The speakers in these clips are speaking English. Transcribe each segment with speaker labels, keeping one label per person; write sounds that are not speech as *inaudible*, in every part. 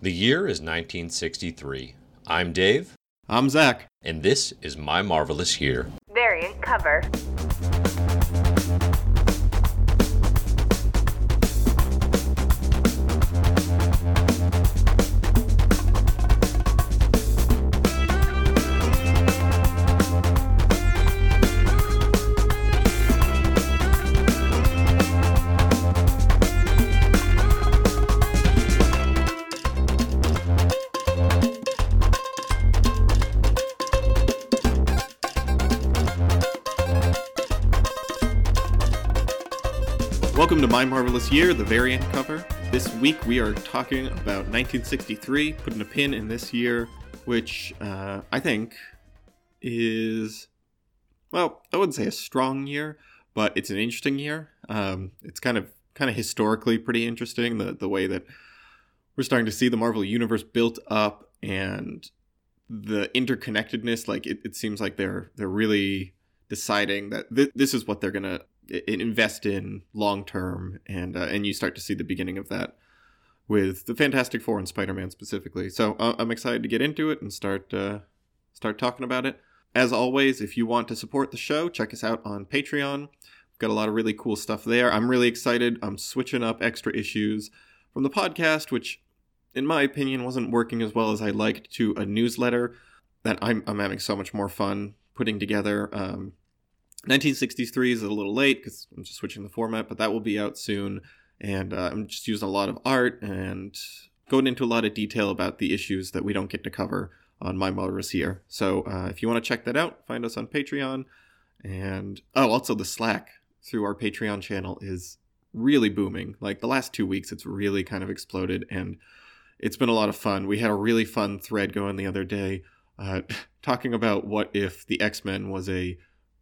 Speaker 1: The year is 1963. I'm Dave,
Speaker 2: I'm Zach.
Speaker 1: and this is My Marvelous Year.
Speaker 3: Variant cover.
Speaker 2: My Marvelous Year, the variant cover. This week we are talking about 1963, putting a pin in this year, which uh, I think is, well, I wouldn't say a strong year, but it's an interesting year. Um, it's kind of kind of historically pretty interesting the the way that we're starting to see the Marvel universe built up and the interconnectedness. Like it, it seems like they're they're really deciding that th- this is what they're gonna invest in long term, and uh, and you start to see the beginning of that with the Fantastic Four and Spider Man specifically. So uh, I'm excited to get into it and start uh, start talking about it. As always, if you want to support the show, check us out on Patreon. We've got a lot of really cool stuff there. I'm really excited. I'm switching up extra issues from the podcast, which, in my opinion, wasn't working as well as I liked, to a newsletter that I'm, I'm having so much more fun putting together. Um, 1963 is a little late because I'm just switching the format, but that will be out soon. And uh, I'm just using a lot of art and going into a lot of detail about the issues that we don't get to cover on My Marvelous Year. So uh, if you want to check that out, find us on Patreon. And oh, also the Slack through our Patreon channel is really booming. Like the last two weeks, it's really kind of exploded, and it's been a lot of fun. We had a really fun thread going the other day, uh, *laughs* talking about what if the X Men was a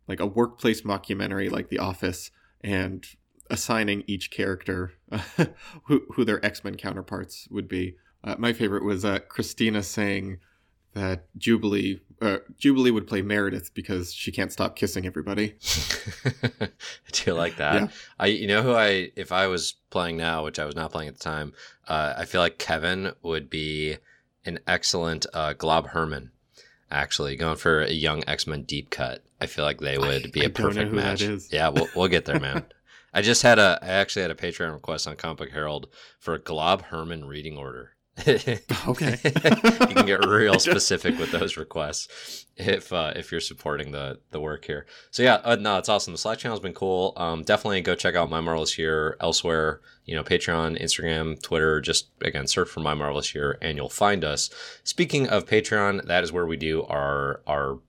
Speaker 2: like a workplace mockumentary like The Office, and assigning each character *laughs* who who their X Men counterparts would be. Uh, my favorite was uh, Christina saying that Jubilee uh, Jubilee would play Meredith because she can't stop kissing everybody. *laughs*
Speaker 1: Do you like that?
Speaker 2: Yeah.
Speaker 1: I, you know who I, if I was playing now, which I was not playing at the time, uh, I feel like Kevin would be an excellent uh, Glob Herman. Actually, going for a young X Men deep cut, I feel like they would
Speaker 2: I-
Speaker 1: be
Speaker 2: I
Speaker 1: a
Speaker 2: know
Speaker 1: perfect match. Yeah, we'll we'll get there, man. *laughs* I just had a, I actually had a Patreon request on Comic Book Herald for a Glob Herman reading order. *laughs*
Speaker 2: Okay.
Speaker 1: you can get real *laughs* specific with those requests if uh, if you're supporting the the work here. So yeah, uh, no, it's awesome. The Slack channel's been cool. Um, definitely go check out My Marvelous Year elsewhere. You know, Patreon, Instagram, Twitter. Just again, search for My Marvelous Year, and you'll find us. Speaking of Patreon, that is where we do our our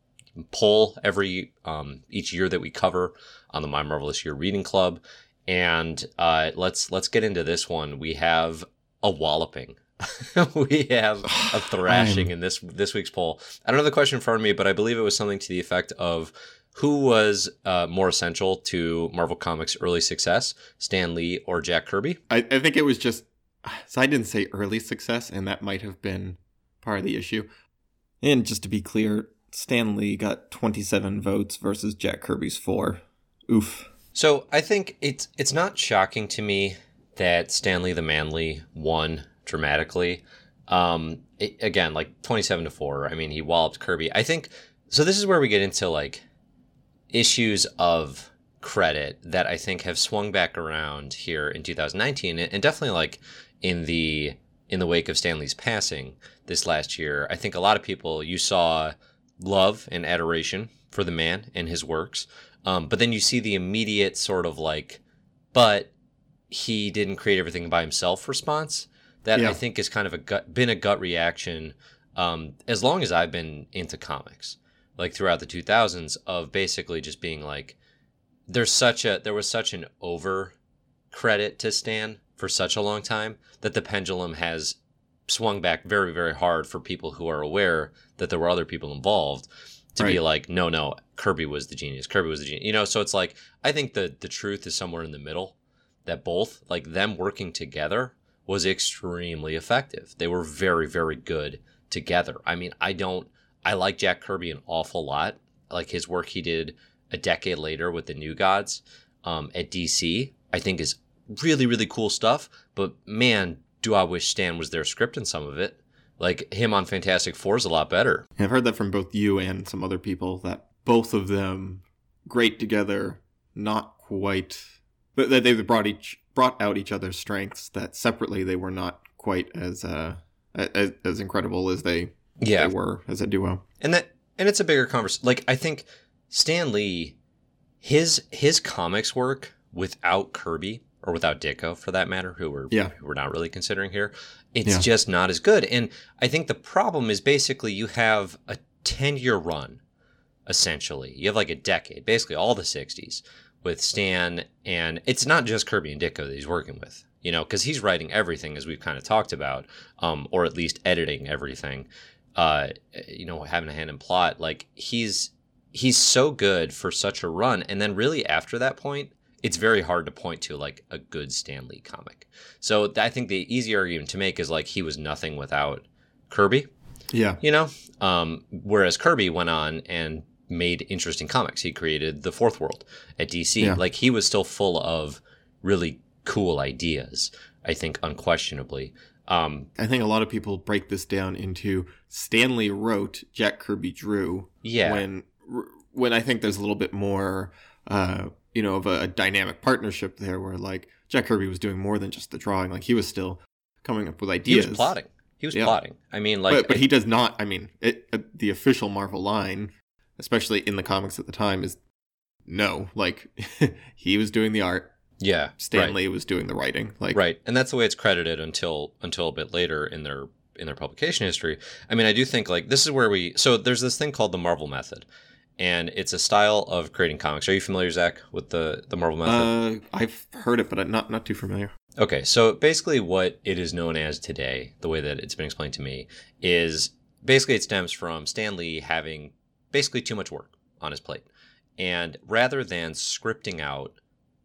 Speaker 1: poll every um, each year that we cover on the My Marvelous Year Reading Club. And uh, let's let's get into this one. We have a walloping. *laughs* we have a *sighs* thrashing in this this week's poll. I don't have the question in front of me, but I believe it was something to the effect of who was uh, more essential to Marvel Comics' early success, Stan Lee or Jack Kirby?
Speaker 2: I, I think it was just *sighs* so I didn't say early success, and that might have been part of the issue. And just to be clear, Stan Lee got 27 votes versus Jack Kirby's four. Oof.
Speaker 1: So I think it's it's not shocking to me that Stan Lee the Manly won dramatically. Um, it- again, like twenty-seven to four. I mean, he walloped Kirby. I think so. This is where we get into like issues of credit that I think have swung back around here in 2019, and and definitely like in the in the wake of Stan Lee's passing this last year. I think a lot of people you saw love and adoration for the man and his works. Um, but then you see the immediate sort of like, but he didn't create everything by himself response. That
Speaker 2: Yeah.
Speaker 1: I think is kind of a gut, been a gut reaction um, as long as I've been into comics, like throughout the 2000s, of basically just being like, there's such a there was such an over credit to Stan for such a long time that the pendulum has swung back very very hard for people who are aware that there were other people involved to be like no no Kirby was the genius Kirby was the genius you know so it's like I think the the truth is somewhere in the middle that both like them working together was extremely effective they were very very good together I mean I don't I like Jack Kirby an awful lot like his work he did a decade later with the New Gods um, at DC I think is really really cool stuff but man do I wish Stan was there scripting some of it. Like him on Fantastic Four is a lot better.
Speaker 2: I've heard that from both you and some other people that both of them great together, not quite, but that they've brought each brought out each other's strengths. That separately they were not quite as uh as, as incredible as they
Speaker 1: Yeah,
Speaker 2: they were as a duo.
Speaker 1: and that and it's a bigger conversation. Like I think Stan Lee, his his comics work without Kirby or without Ditko for that matter, who we're
Speaker 2: Yeah.
Speaker 1: who we're not really considering here, it's
Speaker 2: Yeah.
Speaker 1: just not as good. And I think the problem is basically you have a ten year run, essentially. You have like a decade, basically all the '60s with Stan, and it's not just Kirby and Ditko that he's working with. You know, because he's writing everything as we've kind of talked about, um, or at least editing everything uh, you know, having a hand in plot. Like he's he's so good for such a run, and then really after that point, it's very hard to point to like a good Stan Lee comic. So I think the easy argument to make is like he was nothing without Kirby.
Speaker 2: Yeah,
Speaker 1: You know, um, whereas Kirby went on and made interesting comics. He created the Fourth World at DC.
Speaker 2: Yeah.
Speaker 1: Like he was still full of really cool ideas. I think unquestionably. Um,
Speaker 2: I think a lot of people break this down into Stan Lee wrote, Jack Kirby drew.
Speaker 1: yeah.
Speaker 2: When when I think there's a little bit more, uh, you know, of a, a dynamic partnership there, where like Jack Kirby was doing more than just the drawing. Like he was still coming up with ideas.
Speaker 1: he was plotting. He was
Speaker 2: Yeah.
Speaker 1: plotting. I mean, like,
Speaker 2: but, but he does not. I mean, it, uh, the official Marvel line, especially in the comics at the time, is no. Like *laughs* he was doing the art.
Speaker 1: yeah,
Speaker 2: Stan Lee was doing the writing. Like
Speaker 1: right, right, and that's the way it's credited until until a bit later in their in their publication history. I mean, I do think like this is where we. So there's this thing called the Marvel method, and it's a style of creating comics. Are you familiar, Zach, with the the Marvel method?
Speaker 2: Uh, I've heard it, but I'm not not too familiar.
Speaker 1: Okay, so basically, what it is known as today, the way that it's been explained to me, is basically it stems from Stan Lee having basically too much work on his plate, and rather than scripting out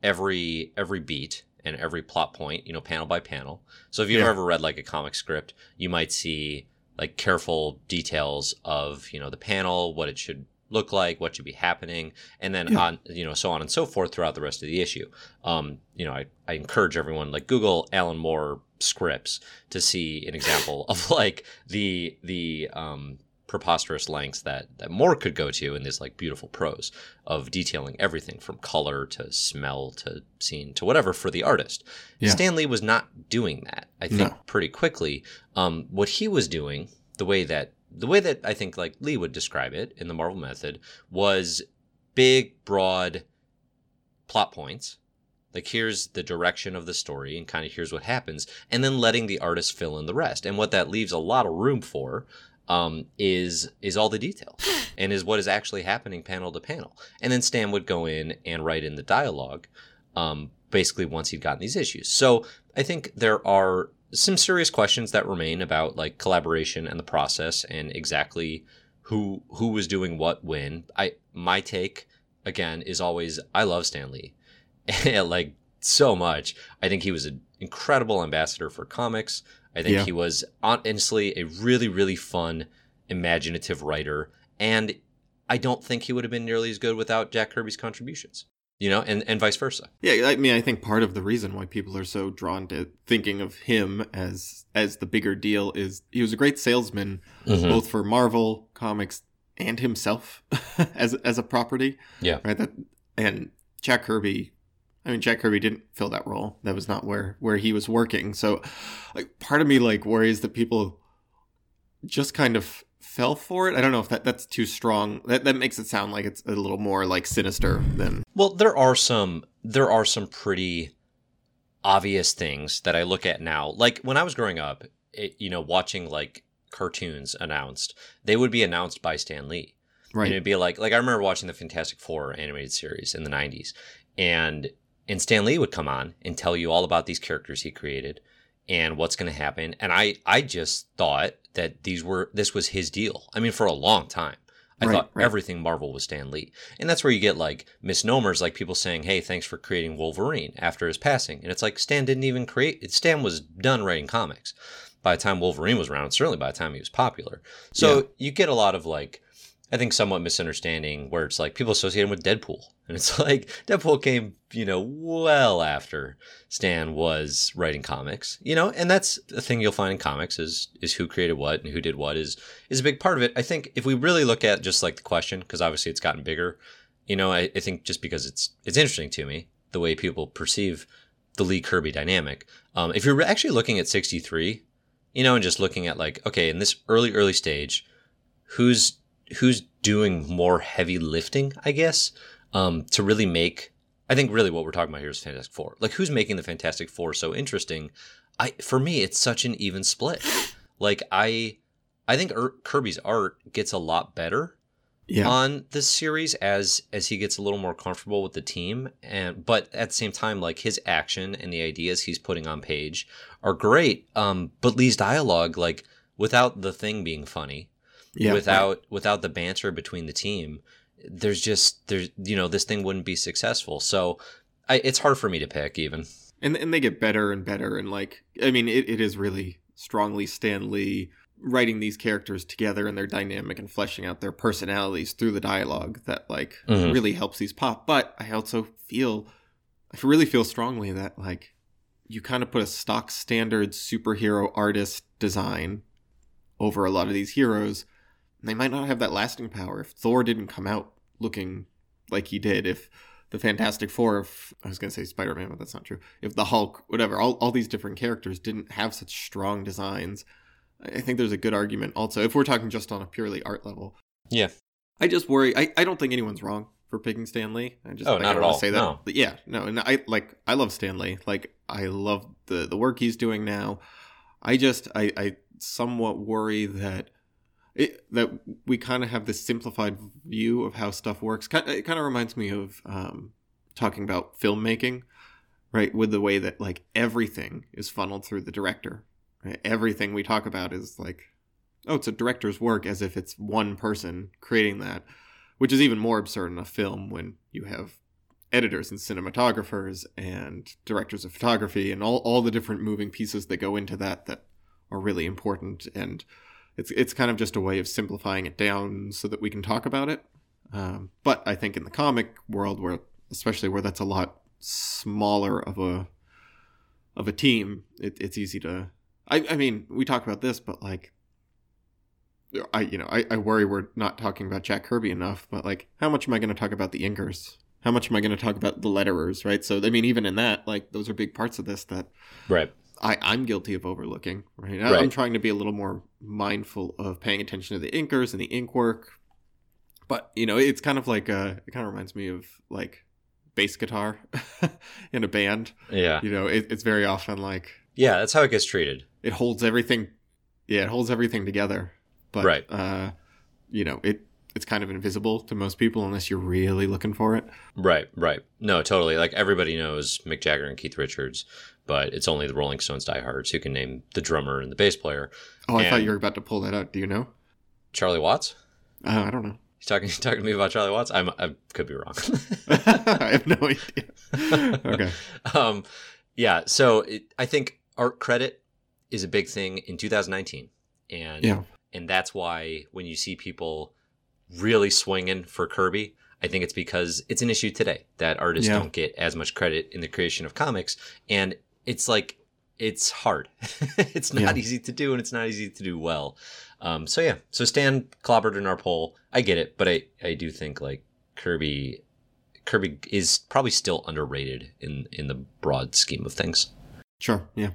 Speaker 1: every every beat and every plot point, you know, panel by panel. So if you've
Speaker 2: Yeah.
Speaker 1: ever read like a comic script, you might see like careful details of you know the panel, what it should look like, what should be happening, and then
Speaker 2: Yeah.
Speaker 1: on you know so on and so forth throughout the rest of the issue. Um, you know, I, I encourage everyone like Google Alan Moore scripts to see an example *laughs* of like the the um, preposterous lengths that that Moore could go to in this like beautiful prose of detailing everything from color to smell to scene to whatever for the artist.
Speaker 2: Yeah.
Speaker 1: Stan Lee was not doing that. I think
Speaker 2: No.
Speaker 1: pretty quickly. Um, what he was doing, the way that the way that I think like Lee would describe it in the Marvel method was big, broad plot points. Like here's the direction of the story and kind of here's what happens, and then letting the artist fill in the rest. And what that leaves a lot of room for um, is is all the detail *gasps* and is what is actually happening panel to panel. And then Stan would go in and write in the dialogue, um, basically once he'd gotten these issues. So I think there are some serious questions that remain about like collaboration and the process and exactly who who was doing what when. I my take again is always I love Stan Lee. *laughs* like so much. I think he was an incredible ambassador for comics. I think
Speaker 2: Yeah.
Speaker 1: he was honestly a really really fun imaginative writer and I don't think he would have been nearly as good without Jack Kirby's contributions. You know, and and vice versa.
Speaker 2: Yeah, I mean, I think part of the reason why people are so drawn to thinking of him as as the bigger deal is he was a great salesman,
Speaker 1: Mhm.
Speaker 2: both for Marvel comics and himself *laughs* as as a property.
Speaker 1: Yeah.
Speaker 2: right. That and Jack Kirby. I mean, Jack Kirby didn't fill that role. That was not where where he was working. So, like, part of me like worries that people just kind of fell for it. I don't know if that that's too strong. That that makes it sound like it's a little more like sinister than
Speaker 1: Well, there are some there are some pretty obvious things that I look at now. Like when I was growing up, it, you know, watching like cartoons announced, they would be announced by Stan Lee.
Speaker 2: right.
Speaker 1: And it'd be like like I remember watching the Fantastic Four animated series in the 90s and and Stan Lee would come on and tell you all about these characters he created and what's going to happen and I I just thought that these were this was his deal. I mean for a long time. I
Speaker 2: Right,
Speaker 1: thought
Speaker 2: right.
Speaker 1: everything Marvel was Stan Lee. And that's where you get like misnomers like people saying, "Hey, thanks for creating Wolverine" after his passing. And it's like Stan didn't even create Stan was done writing comics by the time Wolverine was around, certainly by the time he was popular. So
Speaker 2: Yeah.
Speaker 1: you get a lot of like I think somewhat misunderstanding where it's like people associate him with Deadpool. And it's *laughs* like Deadpool came, you know, well after Stan was writing comics. You know, and that's the thing you'll find in comics is is who created what and who did what is is a big part of it. I think if we really look at just like the question, because obviously it's gotten bigger, you know, I, I think just because it's it's interesting to me the way people perceive the Lee Kirby dynamic. Um, if you're actually looking at 63, you know, and just looking at like, okay, in this early, early stage, who's who's doing more heavy lifting, I guess, um, to really make. I think really what we're talking about here is Fantastic Four. Like, who's making the Fantastic Four so interesting? I for me, it's such an even split. Like, I I think er- Kirby's art gets a lot better
Speaker 2: Yeah.
Speaker 1: on this series as as he gets a little more comfortable with the team and but at the same time like his action and the ideas he's putting on page are great um but Lee's dialogue like without the thing being funny
Speaker 2: yeah.
Speaker 1: without without the banter between the team there's just there's you know this thing wouldn't be successful so I, it's hard for me to pick even
Speaker 2: and and they get better and better and like i mean it, it is really strongly stan lee writing these characters together and their dynamic and fleshing out their personalities through the dialogue that like
Speaker 1: Mhm.
Speaker 2: really helps these pop but i also feel i really feel strongly that like you kind of put a stock standard superhero artist design over a lot of these heroes they might not have that lasting power if thor didn't come out looking like he did if the Fantastic Four, if I was going to say Spider Man, but that's not true. If the Hulk, whatever, all, all these different characters didn't have such strong designs, I think there's a good argument also, if we're talking just on a purely art level.
Speaker 1: yeah
Speaker 2: I just worry, I, I don't think anyone's wrong for picking Stan Lee. I just
Speaker 1: Oh, not
Speaker 2: I
Speaker 1: at all.
Speaker 2: say that.
Speaker 1: No.
Speaker 2: But yeah, no, and I like I love Stan Lee. Like I love the the work he's doing now. I just I, I somewhat worry that it, that we kind of have this simplified view of how stuff works. It kind of reminds me of um, talking about filmmaking, right? With the way that like everything is funneled through the director. Right? Everything we talk about is like, oh, it's a director's work, as if it's one person creating that, which is even more absurd in a film when you have editors and cinematographers and directors of photography and all, all the different moving pieces that go into that that are really important and it's it's kind of just a way of simplifying it down so that we can talk about it. Um, but I think in the comic world, where especially where that's a lot smaller of a of a team, it, it's easy to. I, I mean, we talk about this, but like, I you know I, I worry we're not talking about Jack Kirby enough. But like, how much am I going to talk about the inkers? How much am I going to talk about the letterers? Right. So I mean, even in that, like, those are big parts of this that
Speaker 1: right
Speaker 2: I, I'm guilty of overlooking, right? I,
Speaker 1: Right.
Speaker 2: I'm trying to be a little more mindful of paying attention to the inkers and the ink work. But, you know, it's kind of like, uh, it kind of reminds me of like bass guitar *laughs* in a band.
Speaker 1: yeah
Speaker 2: You know, it, it's very often like
Speaker 1: yeah that's how it gets treated
Speaker 2: it holds everything, yeah, it holds everything together. But,
Speaker 1: Right.
Speaker 2: uh, you know, it, it's kind of invisible to most people unless you're really looking for it.
Speaker 1: Right, right. No, totally. Like everybody knows Mick Jagger and Keith Richards, but it's only the Rolling Stones diehards who can name the drummer and the bass player.
Speaker 2: Oh, I thought you were about to pull that out. Do you know?
Speaker 1: Charlie Watts?
Speaker 2: Uh, I don't know. *laughs*
Speaker 1: You talking you talking to me about Charlie Watts? I'm, I could be wrong. *laughs* *laughs*
Speaker 2: I have no idea. okay.
Speaker 1: Um, yeah. So it, I think art credit is a big thing in 2019, and
Speaker 2: Yeah.
Speaker 1: and that's why when you see people really swinging for Kirby, I think it's because it's an issue today that artists
Speaker 2: Yeah.
Speaker 1: don't get as much credit in the creation of comics, and it's like it's hard. *laughs* it's not
Speaker 2: Yeah.
Speaker 1: easy to do, and it's not easy to do well. Um, so yeah, so Stan clobbered in our poll. I get it, but I I do think like Kirby. Kirby is probably still underrated in in the broad scheme of things.
Speaker 2: Sure. Yeah.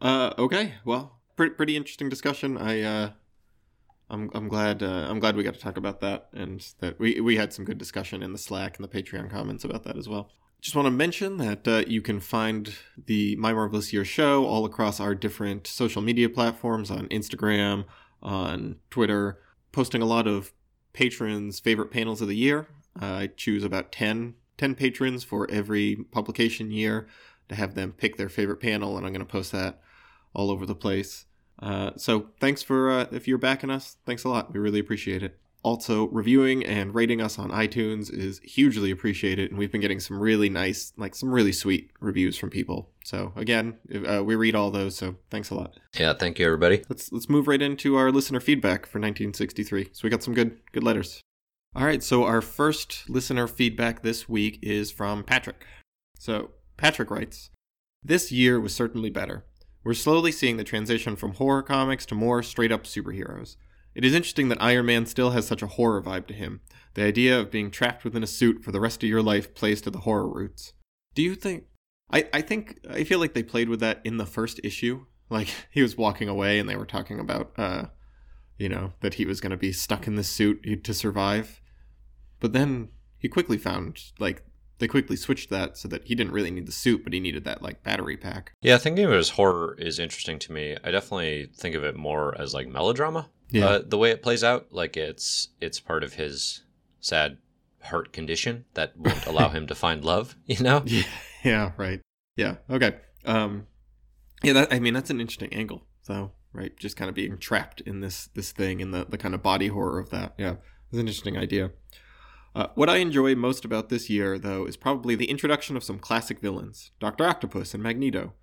Speaker 2: Uh, okay. Well, pretty pretty interesting discussion. I uh, I'm I'm glad uh, I'm glad we got to talk about that and that we we had some good discussion in the Slack and the Patreon comments about that as well. Just want to mention that uh, you can find the My Marvelous Year show all across our different social media platforms on Instagram, on Twitter, posting a lot of patrons' favorite panels of the year. Uh, I choose about 10, 10 patrons for every publication year to have them pick their favorite panel, and I'm going to post that all over the place. Uh, so thanks for uh, if you're backing us, thanks a lot. We really appreciate it. Also, reviewing and rating us on iTunes is hugely appreciated, and we've been getting some really nice, like some really sweet reviews from people. So again, uh, we read all those, so thanks a lot.
Speaker 1: Yeah, thank you everybody.
Speaker 2: Let's let's move right into our listener feedback for 1963. So we got some good good letters. All right, so our first listener feedback this week is from Patrick. So, Patrick writes This year was certainly better. We're slowly seeing the transition from horror comics to more straight up superheroes. It is interesting that Iron Man still has such a horror vibe to him. The idea of being trapped within a suit for the rest of your life plays to the horror roots. Do you think. I, I think. I feel like they played with that in the first issue. Like, *laughs* he was walking away and they were talking about, uh, you know, that he was going to be stuck in this suit to survive. But then he quickly found, like, they quickly switched that so that he didn't really need the suit, but he needed that, like, battery pack.
Speaker 1: Yeah, thinking of it as horror is interesting to me. I definitely think of it more as, like, melodrama.
Speaker 2: Yeah.
Speaker 1: Uh, the way it plays out, like, it's it's part of his sad heart condition that won't allow *laughs* him to find love, you know?
Speaker 2: Yeah, yeah, right. Yeah, okay. Um, yeah, that, I mean, that's an interesting angle, though, right? Just kind of being trapped in this this thing and the, the kind of body horror of that. Yeah, it's an interesting idea. Uh, what I enjoy most about this year, though, is probably the introduction of some classic villains Dr. Octopus and Magneto.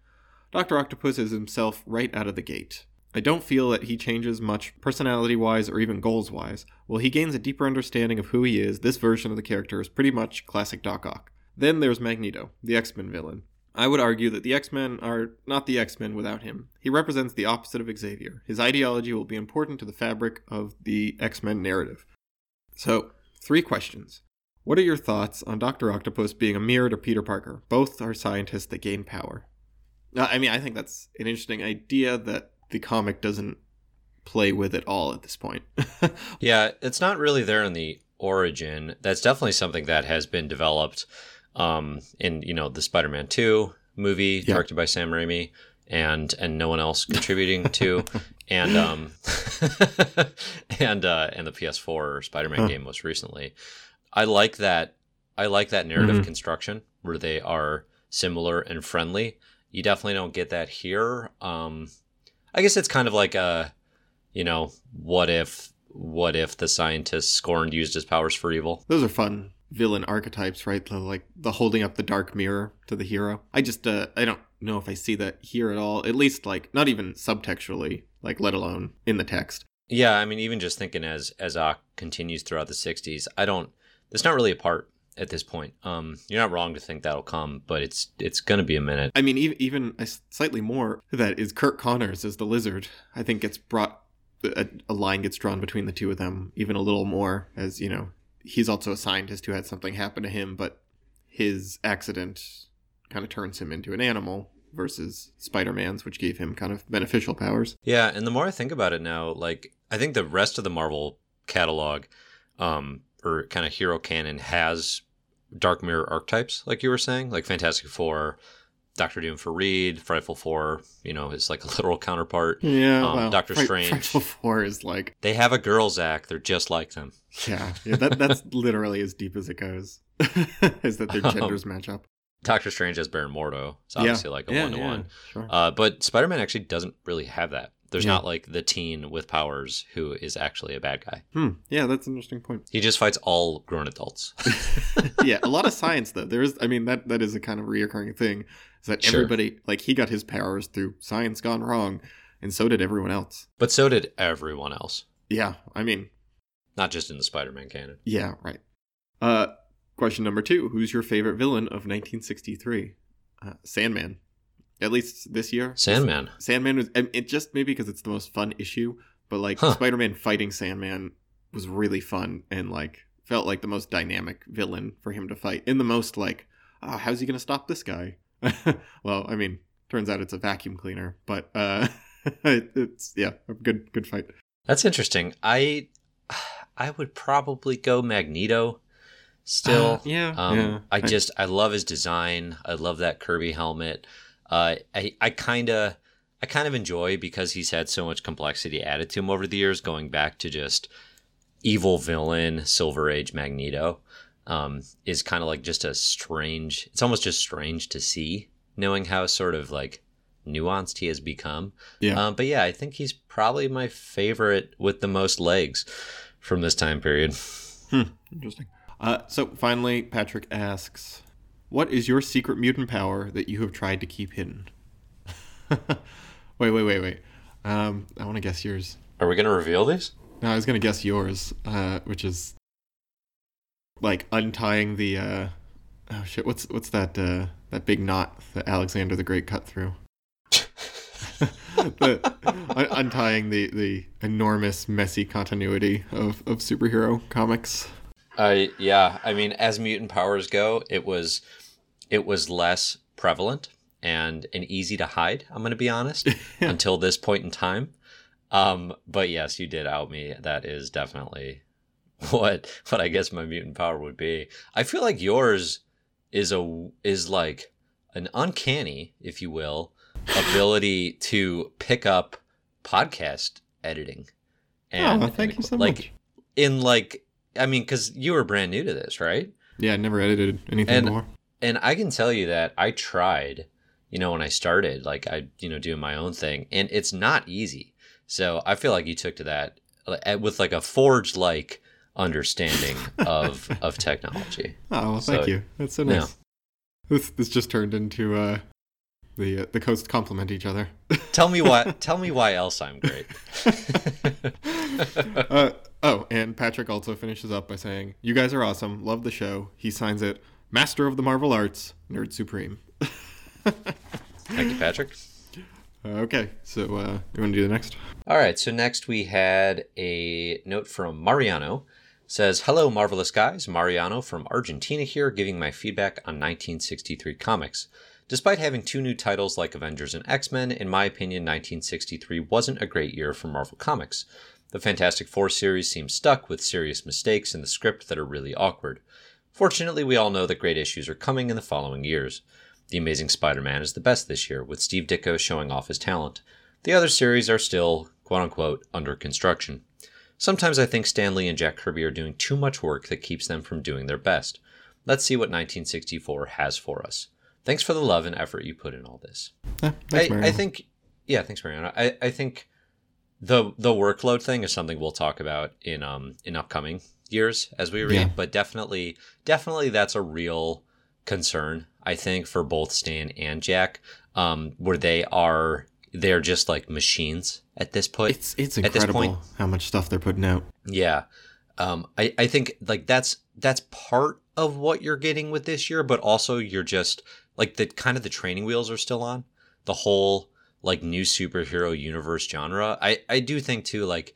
Speaker 2: Dr. Octopus is himself right out of the gate. I don't feel that he changes much personality wise or even goals wise. While he gains a deeper understanding of who he is, this version of the character is pretty much classic Doc Ock. Then there's Magneto, the X Men villain. I would argue that the X Men are not the X Men without him. He represents the opposite of Xavier. His ideology will be important to the fabric of the X Men narrative. So, three questions. What are your thoughts on Dr. Octopus being a mirror to Peter Parker? Both are scientists that gain power. Uh, I mean, I think that's an interesting idea that the comic doesn't play with at all at this point. *laughs*
Speaker 1: yeah, it's not really there in the origin. That's definitely something that has been developed um, in you know the Spider-Man Two movie
Speaker 2: Yeah.
Speaker 1: directed by Sam Raimi and and no one else contributing to *laughs* and um *laughs* and uh and the PS4 Spider-Man
Speaker 2: Huh.
Speaker 1: game most recently. I like that I like that narrative
Speaker 2: Mhm.
Speaker 1: construction where they are similar and friendly. You definitely don't get that here. Um I guess it's kind of like a you know, what if what if the scientist scorned used his powers for evil?
Speaker 2: Those are fun villain archetypes, right? The, like the holding up the dark mirror to the hero. I just uh, I don't know if I see that here at all. At least like not even subtextually, like let alone in the text.
Speaker 1: Yeah, I mean, even just thinking as as Ock continues throughout the '60s, I don't. It's not really a part at this point. Um, you're not wrong to think that'll come, but it's it's gonna be a minute.
Speaker 2: I mean, even even slightly more that is Curt Connors as the lizard. I think gets brought a, a line gets drawn between the two of them even a little more as you know he's also a scientist who had something happen to him, but his accident kind of turns him into an animal versus Spider-Man's, which gave him kind of beneficial powers.
Speaker 1: Yeah, and the more I think about it now, like I think the rest of the Marvel catalog, um, or kind of hero canon has Dark Mirror archetypes, like you were saying, like Fantastic Four, Doctor Doom for Reed, Frightful Four, you know, is like a *laughs* literal counterpart.
Speaker 2: Yeah,
Speaker 1: Um,
Speaker 2: well,
Speaker 1: Doctor
Speaker 2: Fri-
Speaker 1: Strange.
Speaker 2: Frightful Four is like,
Speaker 1: They have a girls act. they're just like them.
Speaker 2: yeah, yeah that, that's *laughs* literally as deep as it goes. *laughs* is that their
Speaker 1: Um,
Speaker 2: genders match up?
Speaker 1: Doctor Strange has Baron Mordo. It's obviously like a one to one. Uh, but Spider Man actually doesn't really have that. There's
Speaker 2: Yeah.
Speaker 1: not like the teen with powers who is actually a bad guy.
Speaker 2: hmm. Yeah, that's an interesting point.
Speaker 1: He just fights all grown adults. *laughs* *laughs*
Speaker 2: yeah, a lot of science though. There is, I mean, that that is a kind of reoccurring thing. Is that
Speaker 1: Sure.
Speaker 2: everybody like he got his powers through science gone wrong, and so did everyone else.
Speaker 1: but so did everyone else,
Speaker 2: Yeah, I mean,
Speaker 1: not just in the Spider Man canon.
Speaker 2: yeah, right. Uh, question number two: Who's your favorite villain of 1963? Uh, Sandman. At least this year.
Speaker 1: Sandman.
Speaker 2: Sandman was it just maybe because it's the most fun issue, but like
Speaker 1: Huh.
Speaker 2: Spider-Man fighting Sandman was really fun and like felt like the most dynamic villain for him to fight. In the most like, oh, how's he gonna stop this guy? *laughs* well, I mean, turns out it's a vacuum cleaner, but uh, *laughs* it's yeah, a good good fight.
Speaker 1: That's interesting. I *sighs* I would probably go Magneto still.
Speaker 2: Uh, yeah,
Speaker 1: Um,
Speaker 2: yeah.
Speaker 1: I just I love his design. I love that Kirby helmet. Uh, I I kind of I kind of enjoy because he's had so much complexity added to him over the years, going back to just evil villain Silver Age Magneto. Um, is kind of like just a strange. It's almost just strange to see, knowing how sort of like nuanced he has become.
Speaker 2: yeah.
Speaker 1: Um, but yeah, I think he's probably my favorite with the most legs from this time period.
Speaker 2: Interesting. Uh, so finally, Patrick asks, "What is your secret mutant power that you have tried to keep hidden?" *laughs* wait, wait, wait, wait. Um, I want to guess yours.
Speaker 1: Are we gonna reveal these?
Speaker 2: No, I was gonna guess yours, uh, which is like untying the uh oh shit, what's what's that uh that big knot that Alexander the Great cut through? *laughs* the, un- untying the the enormous messy continuity of of superhero comics.
Speaker 1: Uh, yeah, I mean, as mutant powers go, it was it was less prevalent and and easy to hide. I'm going to be honest *laughs* until this point in time. Um, but yes, you did out me. That is definitely *laughs* what what I guess my mutant power would be. I feel like yours is a is like an uncanny, if you will, ability to pick up podcast editing.
Speaker 2: And, oh, thank and, you so
Speaker 1: like,
Speaker 2: much.
Speaker 1: In like, I mean, because you were brand new to this, right?
Speaker 2: Yeah, I never edited anything
Speaker 1: and,
Speaker 2: before.
Speaker 1: And I can tell you that I tried, you know, when I started, like I, you know, doing my own thing, and it's not easy. So I feel like you took to that with like a forged like understanding *laughs* of of technology.
Speaker 2: Oh, well, thank so, you. That's so nice. Yeah. This this just turned into uh the uh, the coasts compliment each other. *laughs*
Speaker 1: tell me why. Tell me why else I'm great. *laughs*
Speaker 2: uh, oh, and Patrick also finishes up by saying, "You guys are awesome. Love the show." He signs it, "Master of the Marvel Arts, Nerd Supreme." *laughs*
Speaker 1: Thank you, Patrick.
Speaker 2: Okay, so uh, you want to do the next?
Speaker 1: All right. So next we had a note from Mariano. Says, Hello, marvelous guys. Mariano from Argentina here, giving my feedback on 1963 comics. Despite having two new titles like Avengers and X Men, in my opinion, 1963 wasn't a great year for Marvel Comics. The Fantastic Four series seems stuck with serious mistakes in the script that are really awkward. Fortunately, we all know that great issues are coming in the following years. The Amazing Spider Man is the best this year, with Steve Ditko showing off his talent. The other series are still, quote unquote, under construction. Sometimes I think Stan Lee and Jack Kirby are doing too much work that keeps them from doing their best. Let's see what 1964 has for us thanks for the love and effort you put in all this.
Speaker 2: Yeah, thanks,
Speaker 1: I, I, think, yeah, thanks, Mariana. I, I think the the workload thing is something we'll talk about in um in upcoming years as we read, yeah. but definitely, definitely that's a real concern. I think for both Stan and Jack, um, where they are they're just like machines at this point.
Speaker 2: It's it's incredible point, how much stuff they're putting out.
Speaker 1: Yeah, um, I I think like that's that's part of what you're getting with this year, but also you're just like the kind of the training wheels are still on the whole like new superhero universe genre. I I do think too like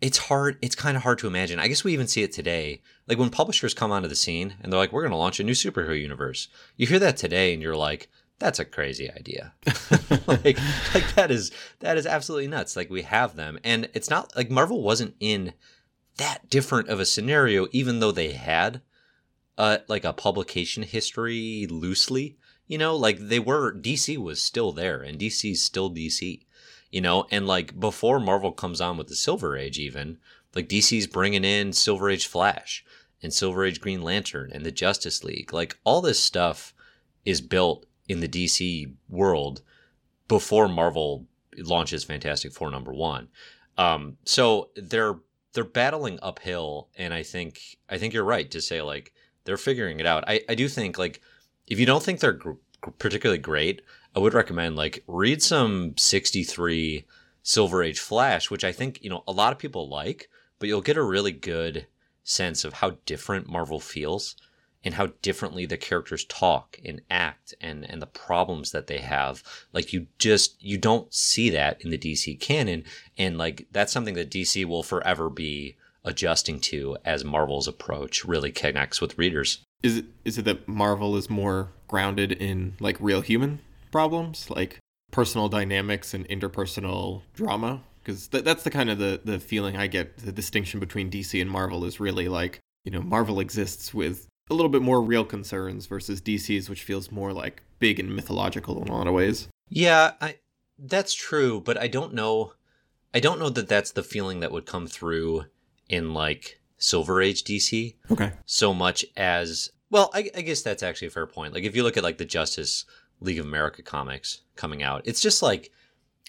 Speaker 1: it's hard it's kind of hard to imagine. I guess we even see it today. Like when publishers come onto the scene and they're like we're going to launch a new superhero universe. You hear that today and you're like that's a crazy idea. *laughs* like *laughs* like that is that is absolutely nuts. Like we have them and it's not like Marvel wasn't in that different of a scenario even though they had uh, like a publication history loosely. You know, like they were DC was still there, and DC's still DC. You know, and like before Marvel comes on with the Silver Age, even like DC's bringing in Silver Age Flash and Silver Age Green Lantern and the Justice League. Like all this stuff is built in the DC world before Marvel launches Fantastic Four number one. Um, so they're they're battling uphill, and I think I think you're right to say like they're figuring it out. I, I do think like if you don't think they're gr- particularly great, I would recommend like read some 63 Silver Age Flash, which I think, you know, a lot of people like, but you'll get a really good sense of how different Marvel feels and how differently the characters talk and act and and the problems that they have like you just you don't see that in the DC canon and like that's something that DC will forever be adjusting to as Marvel's approach really connects with readers.
Speaker 2: Is it is it that Marvel is more grounded in like real human problems, like personal dynamics and interpersonal drama? Because th- that's the kind of the the feeling I get. The distinction between DC and Marvel is really like you know Marvel exists with a little bit more real concerns versus DC's, which feels more like big and mythological in a lot of ways.
Speaker 1: Yeah, I, that's true, but I don't know. I don't know that that's the feeling that would come through in like Silver Age DC.
Speaker 2: Okay.
Speaker 1: So much as well, I, I, guess that's actually a fair point. Like if you look at like the Justice League of America comics coming out, it's just like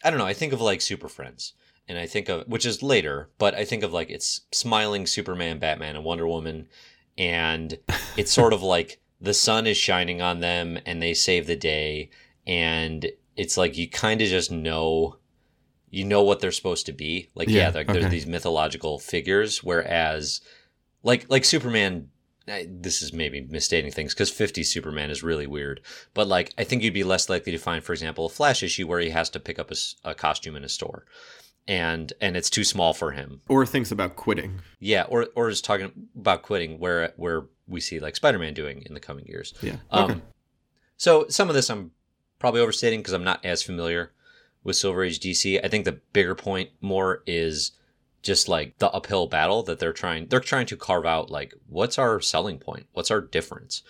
Speaker 1: I don't know. I think of like Super Friends, and I think of which is later, but I think of like it's smiling Superman, Batman, and Wonder Woman, and *laughs* it's sort of like the sun is shining on them, and they save the day, and it's like you kind of just know you know what they're supposed to be. Like, yeah, yeah they're, okay. they're these mythological figures. Whereas, like, like Superman this is maybe misstating things because 50 Superman is really weird. But like, I think you'd be less likely to find, for example, a Flash issue where he has to pick up a, a costume in a store and and it's too small for him.
Speaker 2: Or thinks about quitting.
Speaker 1: Yeah, or or is talking about quitting where where we see like Spider-Man doing in the coming years.
Speaker 2: Yeah. Okay. Um,
Speaker 1: so some of this I'm probably overstating because I'm not as familiar with Silver Age DC. I think the bigger point more is just like the uphill battle that they're trying they're trying to carve out like what's our selling point? What's our difference?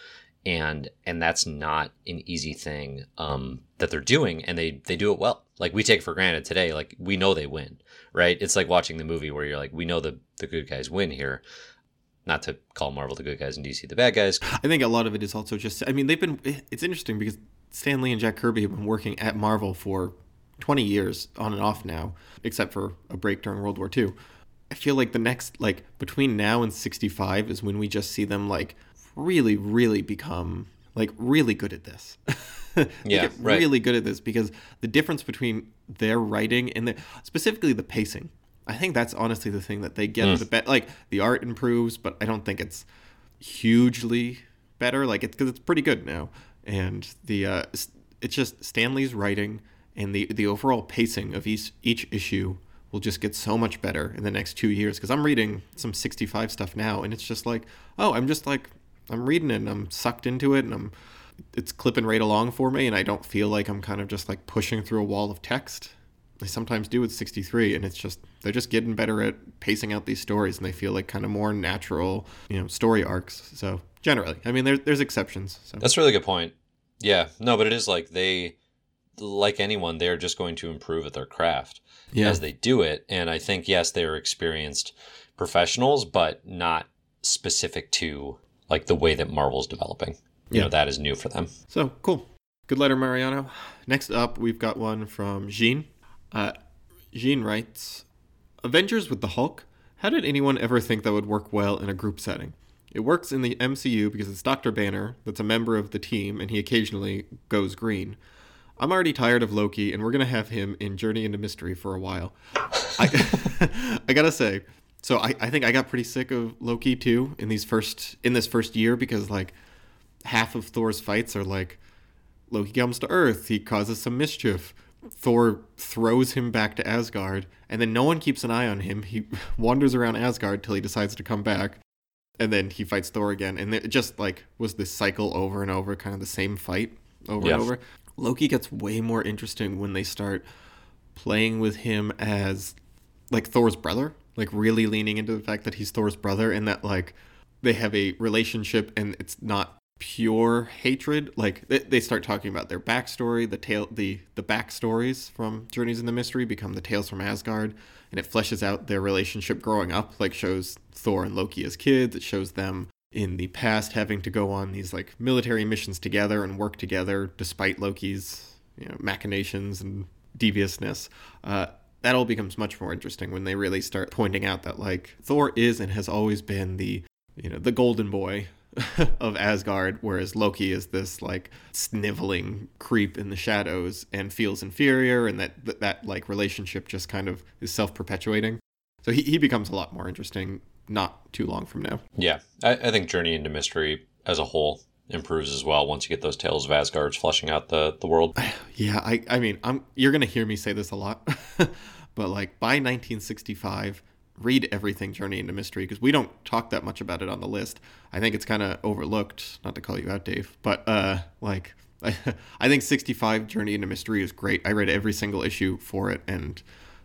Speaker 1: And and that's not an easy thing um that they're doing and they they do it well like we take for granted today like we know they win right it's like watching the movie where you're like we know the the good guys win here not to call marvel the good guys and dc the bad guys
Speaker 2: i think a lot of it is also just i mean they've been it's interesting because stan lee and jack kirby have been working at marvel for 20 years on and off now except for a break during world war ii i feel like the next like between now and 65 is when we just see them like really really become like really good at this *laughs*
Speaker 1: yeah,
Speaker 2: get right. really good at this because the difference between their writing and the, specifically the pacing. I think that's honestly the thing that they get mm. the best. Like the art improves, but I don't think it's hugely better. Like it's because it's pretty good now, and the uh, it's just Stan Lee's writing and the the overall pacing of each each issue will just get so much better in the next two years. Because I'm reading some 65 stuff now, and it's just like, oh, I'm just like I'm reading it, and I'm sucked into it, and I'm it's clipping right along for me and I don't feel like I'm kind of just like pushing through a wall of text. I sometimes do with 63 and it's just they're just getting better at pacing out these stories and they feel like kind of more natural, you know, story arcs. So, generally, I mean there, there's exceptions. So.
Speaker 1: That's a really good point. Yeah. No, but it is like they like anyone, they're just going to improve at their craft yeah. as they do it. And I think yes, they're experienced professionals, but not specific to like the way that Marvel's developing you yeah. know that is new for them.
Speaker 2: So cool. Good letter, Mariano. Next up, we've got one from Jean. Uh, Jean writes Avengers with the Hulk. How did anyone ever think that would work well in a group setting? It works in the MCU because it's Dr. Banner that's a member of the team and he occasionally goes green. I'm already tired of Loki and we're going to have him in Journey into Mystery for a while. I, *laughs* I gotta say, so I, I think I got pretty sick of Loki too in these first in this first year because like half of Thor's fights are like Loki comes to Earth, he causes some mischief. Thor throws him back to Asgard, and then no one keeps an eye on him. He *laughs* wanders around Asgard till he decides to come back, and then he fights Thor again. And it just like was this cycle over and over, kind of the same fight over and over. Loki gets way more interesting when they start playing with him as like Thor's brother, like really leaning into the fact that he's Thor's brother and that like they have a relationship and it's not pure hatred. Like they, they start talking about their backstory, the tale, the the backstories from Journeys in the Mystery become the tales from Asgard, and it fleshes out their relationship growing up. Like shows Thor and Loki as kids. It shows them in the past having to go on these like military missions together and work together despite Loki's you know machinations and deviousness. Uh, that all becomes much more interesting when they really start pointing out that like Thor is and has always been the you know the golden boy *laughs* of Asgard, whereas Loki is this like sniveling creep in the shadows and feels inferior, and that that, that like relationship just kind of is self perpetuating. So he, he becomes a lot more interesting not too long from now.
Speaker 1: Yeah, I, I think Journey into Mystery as a whole improves as well once you get those tales of Asgard's flushing out the the world. *sighs*
Speaker 2: Yeah, I I mean, I'm you're gonna hear me say this a lot, *laughs* but like by 1965 read everything Journey into Mystery because we don't talk that much about it on the list. I think it's kind of overlooked. Not to call you out, Dave, but uh, like I, *laughs* I think 65 Journey into Mystery is great. I read every single issue for it, and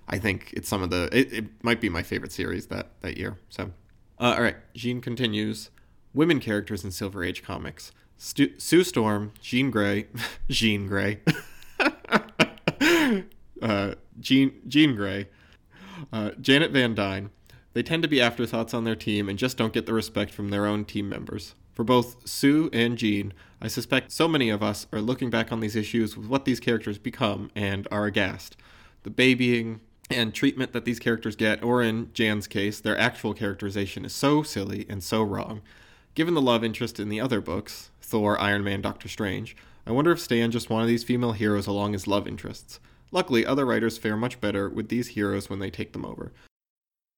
Speaker 2: I think it's some of the. It, it might be my favorite series that that year. So, uh, all right, Jean continues. Women characters in Silver Age comics: Stu- Sue Storm, Jean Grey, *laughs* Jean Grey, *laughs* uh, Jean Jean Grey. Uh, Janet Van Dyne. They tend to be afterthoughts on their team and just don't get the respect from their own team members. For both Sue and Jean, I suspect so many of us are looking back on these issues with what these characters become and are aghast. The babying and treatment that these characters get, or in Jan's case, their actual characterization is so silly and so wrong. Given the love interest in the other books, Thor, Iron Man, Doctor Strange, I wonder if Stan just wanted these female heroes along as love interests. Luckily, other writers fare much better with these heroes when they take them over.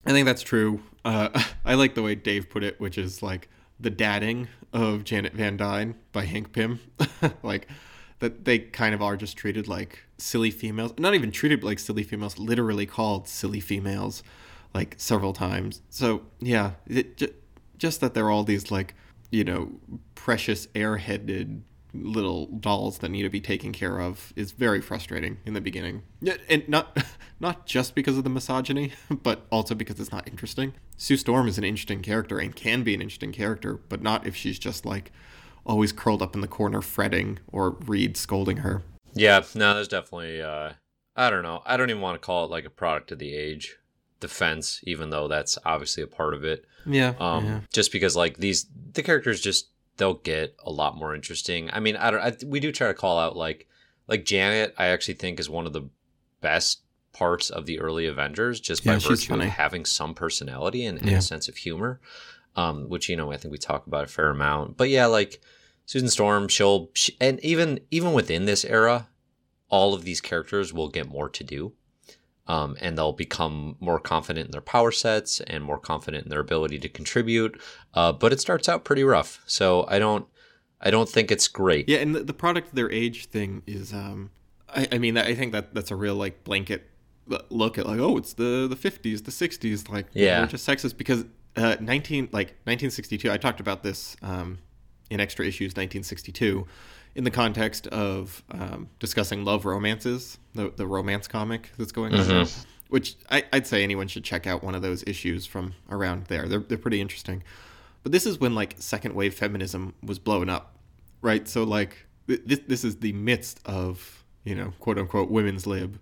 Speaker 2: I think that's true. Uh, *laughs* I like the way Dave put it, which is like the dadding of Janet Van Dyne by Hank Pym. *laughs* like that they kind of are just treated like silly females. Not even treated like silly females, literally called silly females like several times. So, yeah, it, j- just that they're all these like, you know, precious airheaded little dolls that need to be taken care of is very frustrating in the beginning. And not *laughs* not just because of the misogyny, *laughs* but also because it's not interesting. Sue Storm is an interesting character and can be an interesting character, but not if she's just like always curled up in the corner fretting or Reed scolding her.
Speaker 1: Yeah, no, there's definitely uh I don't know. I don't even want to call it like a product of the age defense, even though that's obviously a part of it.
Speaker 2: Yeah.
Speaker 1: Um
Speaker 2: yeah.
Speaker 1: just because like these the characters just they'll get a lot more interesting. I mean, I don't. I, we do try to call out like like Janet. I actually think is one of the best parts of the early Avengers, just by
Speaker 2: Yeah, she's
Speaker 1: virtue of having some personality and, and
Speaker 2: Yeah.
Speaker 1: a sense of humor. Um, which you know I think we talk about a fair amount. But yeah, like Susan Storm, she'll she, and even even within this era, all of these characters will get more to do. Um, and they'll become more confident in their power sets and more confident in their ability to contribute. Uh, but it starts out pretty rough, so I don't, I don't think it's great.
Speaker 2: Yeah, and the, the product of their age thing is, um, I, I mean, I think that that's a real like blanket look at like, oh, it's the the fifties, the sixties, like
Speaker 1: Yeah.
Speaker 2: just sexist because uh, nineteen like nineteen sixty two. I talked about this um, in extra issues nineteen sixty two, in the context of um, discussing love romances, the the romance comic that's going on. now, Which I, I'd say anyone should check out one of those issues from around there. They're they're pretty interesting. But this is when like second wave feminism was blowing up, right? So like th- this this is the midst of you know quote unquote women's lib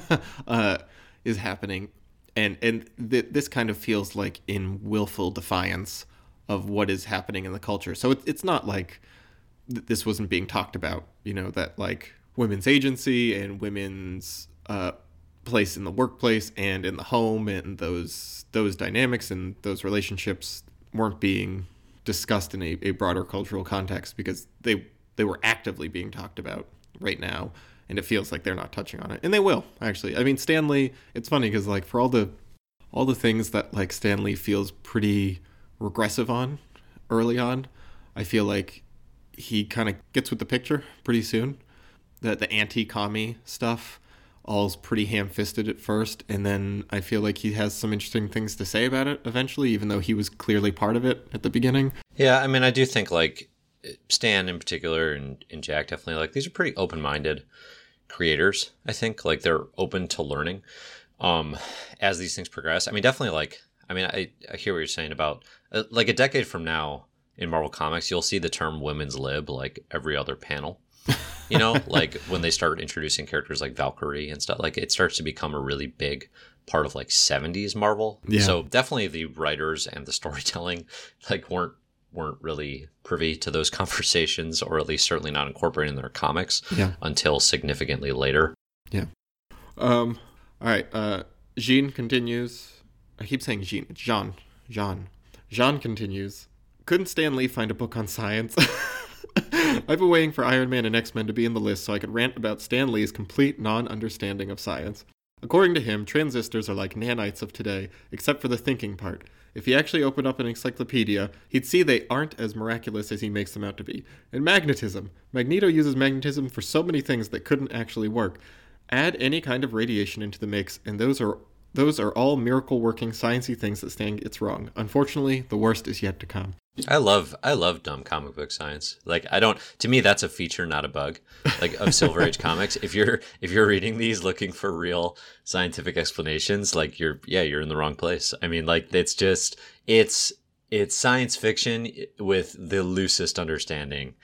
Speaker 2: *laughs* uh, is happening, and and th- this kind of feels like in willful defiance of what is happening in the culture. So it's it's not like th- this wasn't being talked about, you know, that like women's agency and women's uh, place in the workplace and in the home and those those dynamics and those relationships weren't being discussed in a, a broader cultural context because they they were actively being talked about right now and it feels like they're not touching on it. And they will actually. I mean Stan Lee it's funny because like for all the all the things that like Stan Lee feels pretty regressive on early on i feel like he kind of gets with the picture pretty soon. The the anti-commie stuff all's pretty ham-fisted at first and then i feel like he has some interesting things to say about it eventually even though he was clearly part of it at the beginning.
Speaker 1: Yeah, I mean, I do think like Stan in particular and, and Jack definitely like these are pretty open minded creators. I think like they're open to learning um, as these things progress. I mean, definitely like I mean, I, I hear what you're saying about uh, like a decade from now in Marvel Comics, you'll see the term women's lib like every other panel. *laughs* You know, like when they start introducing characters like Valkyrie and stuff, like it starts to become a really big part of like 70s Marvel.
Speaker 2: Yeah.
Speaker 1: So definitely the writers and the storytelling *laughs* like weren't weren't really privy to those *laughs* conversations or at least certainly not incorporated in their comics
Speaker 2: Yeah.
Speaker 1: until significantly later. Yeah.
Speaker 2: Um. All right. Uh. Jean continues. I keep saying Jean. It's Jean. Jean. Jean continues. Couldn't Stan Lee find a book on science? *laughs* I've been waiting for Iron Man and X Men to be in the list so I could rant about Stan Lee's complete non understanding of science. According to him, transistors are like nanites of today, except for the thinking part. If he actually opened up an encyclopedia, he'd see they aren't as miraculous as he makes them out to be. And magnetism. Magneto uses magnetism for so many things that couldn't actually work. Add any kind of radiation into the mix, and those are those are all miracle working sciencey things that Stan gets wrong. Unfortunately, the worst is yet to come.
Speaker 1: I love I love dumb comic book science. Like I don't to me that's a feature not a bug. Like of *laughs* Silver Age comics. If you're if you're reading these looking for real scientific explanations, like you're yeah, you're in the wrong place. I mean like it's just it's it's science fiction with the loosest understanding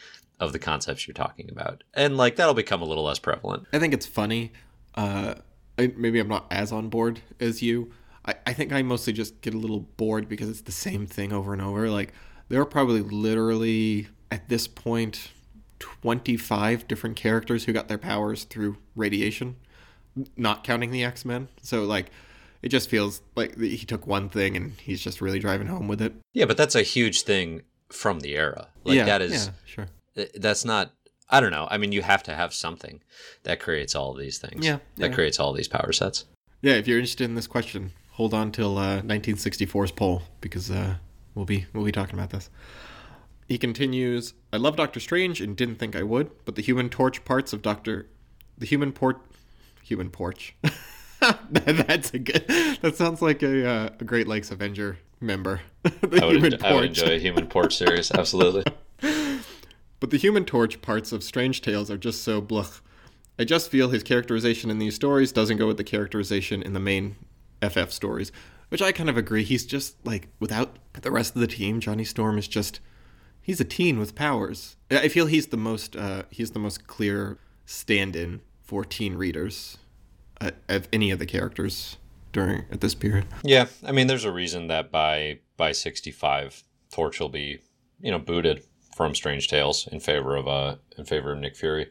Speaker 1: of the concepts you're talking about. And like that'll become a little less prevalent.
Speaker 2: I think it's funny. Uh, I, maybe I'm not as on board as you. I, I think I mostly just get a little bored because it's the same thing over and over. Like there are probably literally at this point 25 different characters who got their powers through radiation, not counting the X Men. So like, it just feels like he took one thing and he's just really driving home with it.
Speaker 1: Yeah, but that's a huge thing from the era. Like
Speaker 2: yeah,
Speaker 1: that is
Speaker 2: yeah, sure.
Speaker 1: that's not I don't know. I mean, you have to have something that creates all of these things.
Speaker 2: Yeah,
Speaker 1: That
Speaker 2: yeah.
Speaker 1: creates all these power sets.
Speaker 2: Yeah, if you're interested in this question, hold on till uh, 1964's poll because uh, we'll be we'll be talking about this. He continues, I love Doctor Strange and didn't think I would, but the human torch parts of Doctor the human port human porch. *laughs* That's a good that sounds like a, uh, a Great Lakes Avenger member. *laughs*
Speaker 1: the I would, I would enjoy a human porch series, absolutely. *laughs*
Speaker 2: but the human torch parts of Strange Tales are just so blah. I just feel his characterization in these stories doesn't go with the characterization in the main FF stories, which I kind of agree. He's just like without the rest of the team, Johnny Storm is just he's a teen with powers. I feel he's the most uh, he's the most clear stand-in for teen readers uh, of any of the characters during at this period.
Speaker 1: Yeah, I mean, there's a reason that by by 65, Torch will be you know booted from Strange Tales in favor of uh in favor of Nick Fury.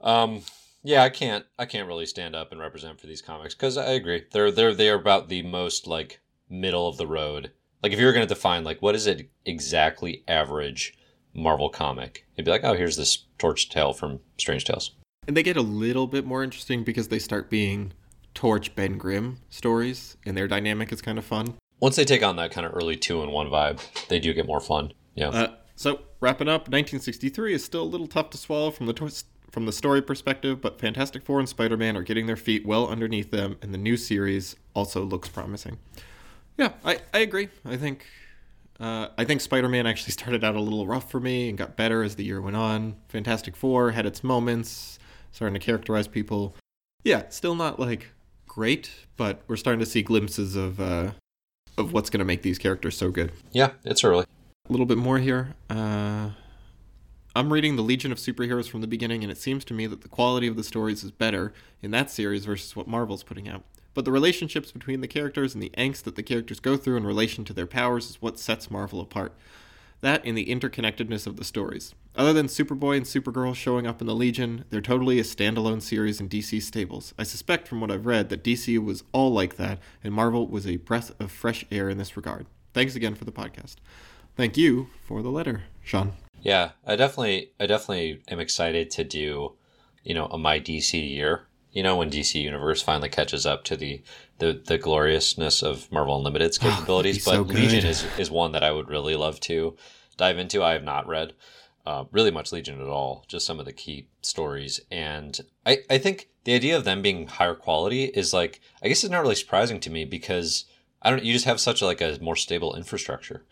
Speaker 1: Um, yeah, I can't I can't really stand up and represent for these comics because I agree they're they're they're about the most like middle of the road. Like if you were going to define like what is it exactly average Marvel comic, it'd be like, oh, here's this Torch tale from Strange Tales.
Speaker 2: And they get a little bit more interesting because they start being Torch Ben Grimm stories, and their dynamic is kind of fun.
Speaker 1: Once they take on that kind of early Two-in-One vibe, they do get more fun. Yeah.
Speaker 2: Uh, so wrapping up, 1963 is still a little tough to swallow from the from the story perspective, but Fantastic Four and Spider Man are getting their feet well underneath them, and the new series also looks promising. Yeah, I, I agree. I think uh, I think Spider Man actually *laughs* started out a little rough for me and got better as the year went on. Fantastic Four had its moments, starting to characterize people. Yeah, still not like great, but we're starting to see glimpses of uh, of what's going to make these characters so good.
Speaker 1: Yeah, it's early.
Speaker 2: A little bit more here. Uh, I'm reading the Legion of Superheroes from the beginning, and it seems to me that the quality of the stories is better in that series versus what Marvel's putting out. But the relationships between the characters and the angst that the characters go through in relation to their powers is what sets Marvel apart. That and the interconnectedness of the stories. Other than Superboy and Supergirl showing up in the Legion, they're totally a standalone series in DC stables. I suspect from what I've read that DC was all like that, and Marvel was a breath of fresh air in this regard. Thanks again for the podcast. Thank you for the letter, Sean.
Speaker 1: Yeah, I definitely, I definitely am excited to do, you know, a my DC year. You know, when DC Universe finally catches up to the the, the gloriousness of Marvel Unlimited's *sighs* capabilities. Oh, but so Legion is is one that I would really love to dive into. I have not read uh, really much Legion at all, just some of the key stories, and I I think the idea of them being higher quality is like I guess it's not really surprising to me because I don't. You just have such a, like a more stable infrastructure.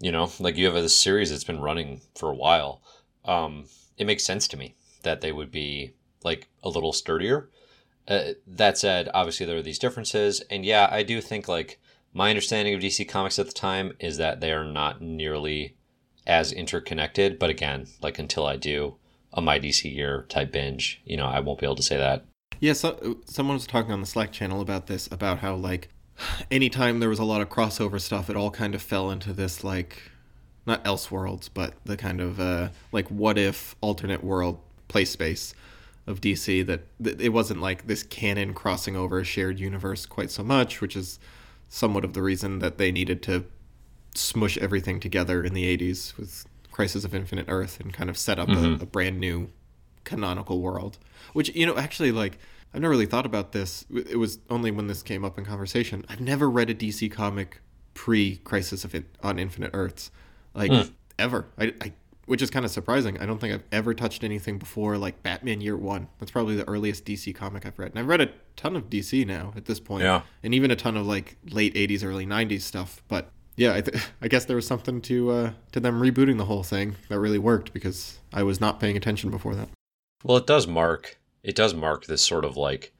Speaker 1: You know, like you have a series that's been running for a while. Um, it makes sense to me that they would be like a little sturdier. Uh, that said, obviously there are these differences, and yeah, I do think like my understanding of DC Comics at the time is that they are not nearly as interconnected. But again, like until I do a my DC year type binge, you know, I won't be able to say that.
Speaker 2: Yeah, so, someone was talking on the Slack channel about this, about how like anytime there was a lot of crossover stuff, it all kind of fell into this like not Elseworlds, but the kind of uh, like what if alternate world play space of DC that, that it wasn't like this canon crossing over a shared universe quite so much, which is somewhat of the reason that they needed to smush everything together in the 80s with Crisis of Infinite Earth and kind of set up mm-hmm. a, a brand new canonical world. Which, you know, actually, like, I've never really thought about this. It was only when this came up in conversation. I've never read a DC comic pre Crisis of In- on Infinite Earths, like mm. ever. I, I, which is kind of surprising. I don't think I've ever touched anything before like Batman Year One. That's probably the earliest DC comic I've read, and I've read a ton of DC now at this point.
Speaker 1: Yeah,
Speaker 2: and even a ton of like late '80s, early '90s stuff. But yeah, I, th- *laughs* I guess there was something to uh, to them rebooting the whole thing that really worked because I was not paying attention before that.
Speaker 1: Well, it does mark it does mark this sort of like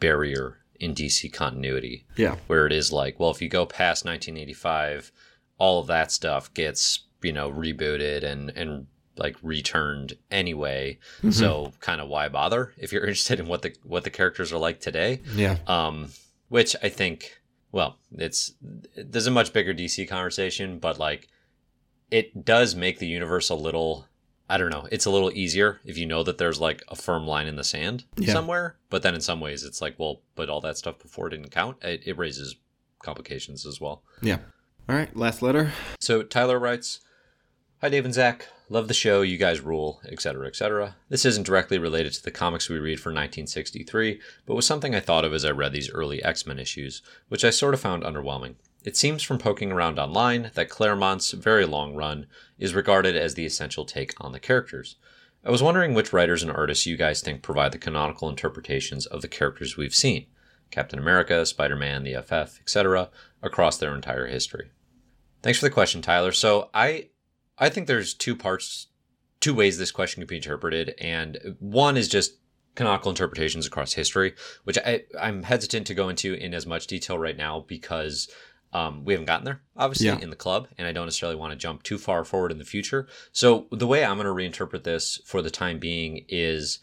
Speaker 1: barrier in DC continuity.
Speaker 2: Yeah.
Speaker 1: Where it is like, well, if you go past 1985, all of that stuff gets, you know, rebooted and, and like returned anyway. Mm-hmm. So kind of why bother if you're *laughs* interested in what the, what the characters are like today?
Speaker 2: Yeah.
Speaker 1: Um, which I think, well, it's, there's a much bigger DC conversation, but like it does make the universe a little I don't know. It's a little easier if you know that there's like a firm line in the sand yeah. somewhere. But then in some ways, it's like, well, but all that stuff before didn't count. It, it raises complications as well.
Speaker 2: Yeah. All right. Last letter.
Speaker 1: So Tyler writes Hi, Dave and Zach. Love the show. You guys rule, etc., etc. This isn't directly related to the comics we read for 1963, but was something I thought of as I read these early X Men issues, which I sort of found underwhelming. It seems from poking around online that Claremont's very long run is regarded as the essential take on the characters. I was wondering which writers and artists you guys think provide the canonical interpretations of the characters we've seen Captain America, Spider Man, the FF, etc., across their entire history. Thanks for the question, Tyler. So I I think there's two parts, two ways this question can be interpreted, and one is just canonical interpretations across history, which I, I'm hesitant to go into in as much detail right now because um, we haven't gotten there, obviously,
Speaker 2: Yeah.
Speaker 1: in the club, and I don't necessarily want to jump too far forward in the future. So the way I'm going to reinterpret this for the time being is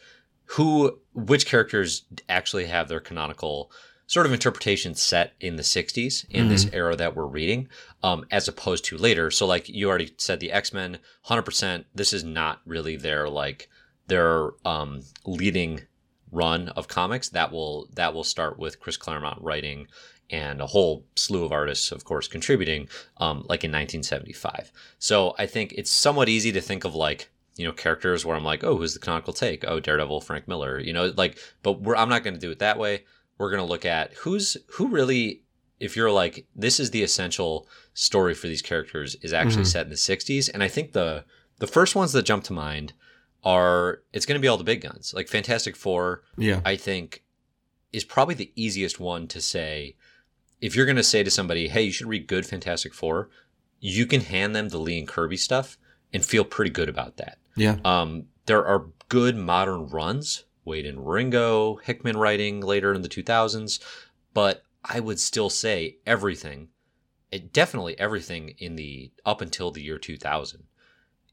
Speaker 1: who, which characters actually have their canonical sort of interpretation set in the 60s in this era that we're reading um, as opposed to later so like you already said the x-men 100% this is not really their like their um, leading run of comics that will that will start with chris claremont writing and a whole slew of artists of course contributing um, like in 1975 so i think it's somewhat easy to think of like you know characters where i'm like oh who's the canonical take? Oh daredevil frank miller you know like but we're, i'm not going to do it that way. We're going to look at who's who really if you're like this is the essential story for these characters is actually
Speaker 2: Mhm.
Speaker 1: set in the 60s and i think the the first ones that jump to mind are it's going to be all the big guns. Like fantastic four
Speaker 2: Yeah.
Speaker 1: i think is probably the easiest one to say if you're going to say to somebody hey you should read good fantastic four you can hand them the lee and kirby stuff and feel pretty good about that
Speaker 2: Yeah.
Speaker 1: um, there are good modern runs, Waid and Ringo, Hickman writing later in the 2000s, but I would still say everything, it, definitely everything in the up until the year 2000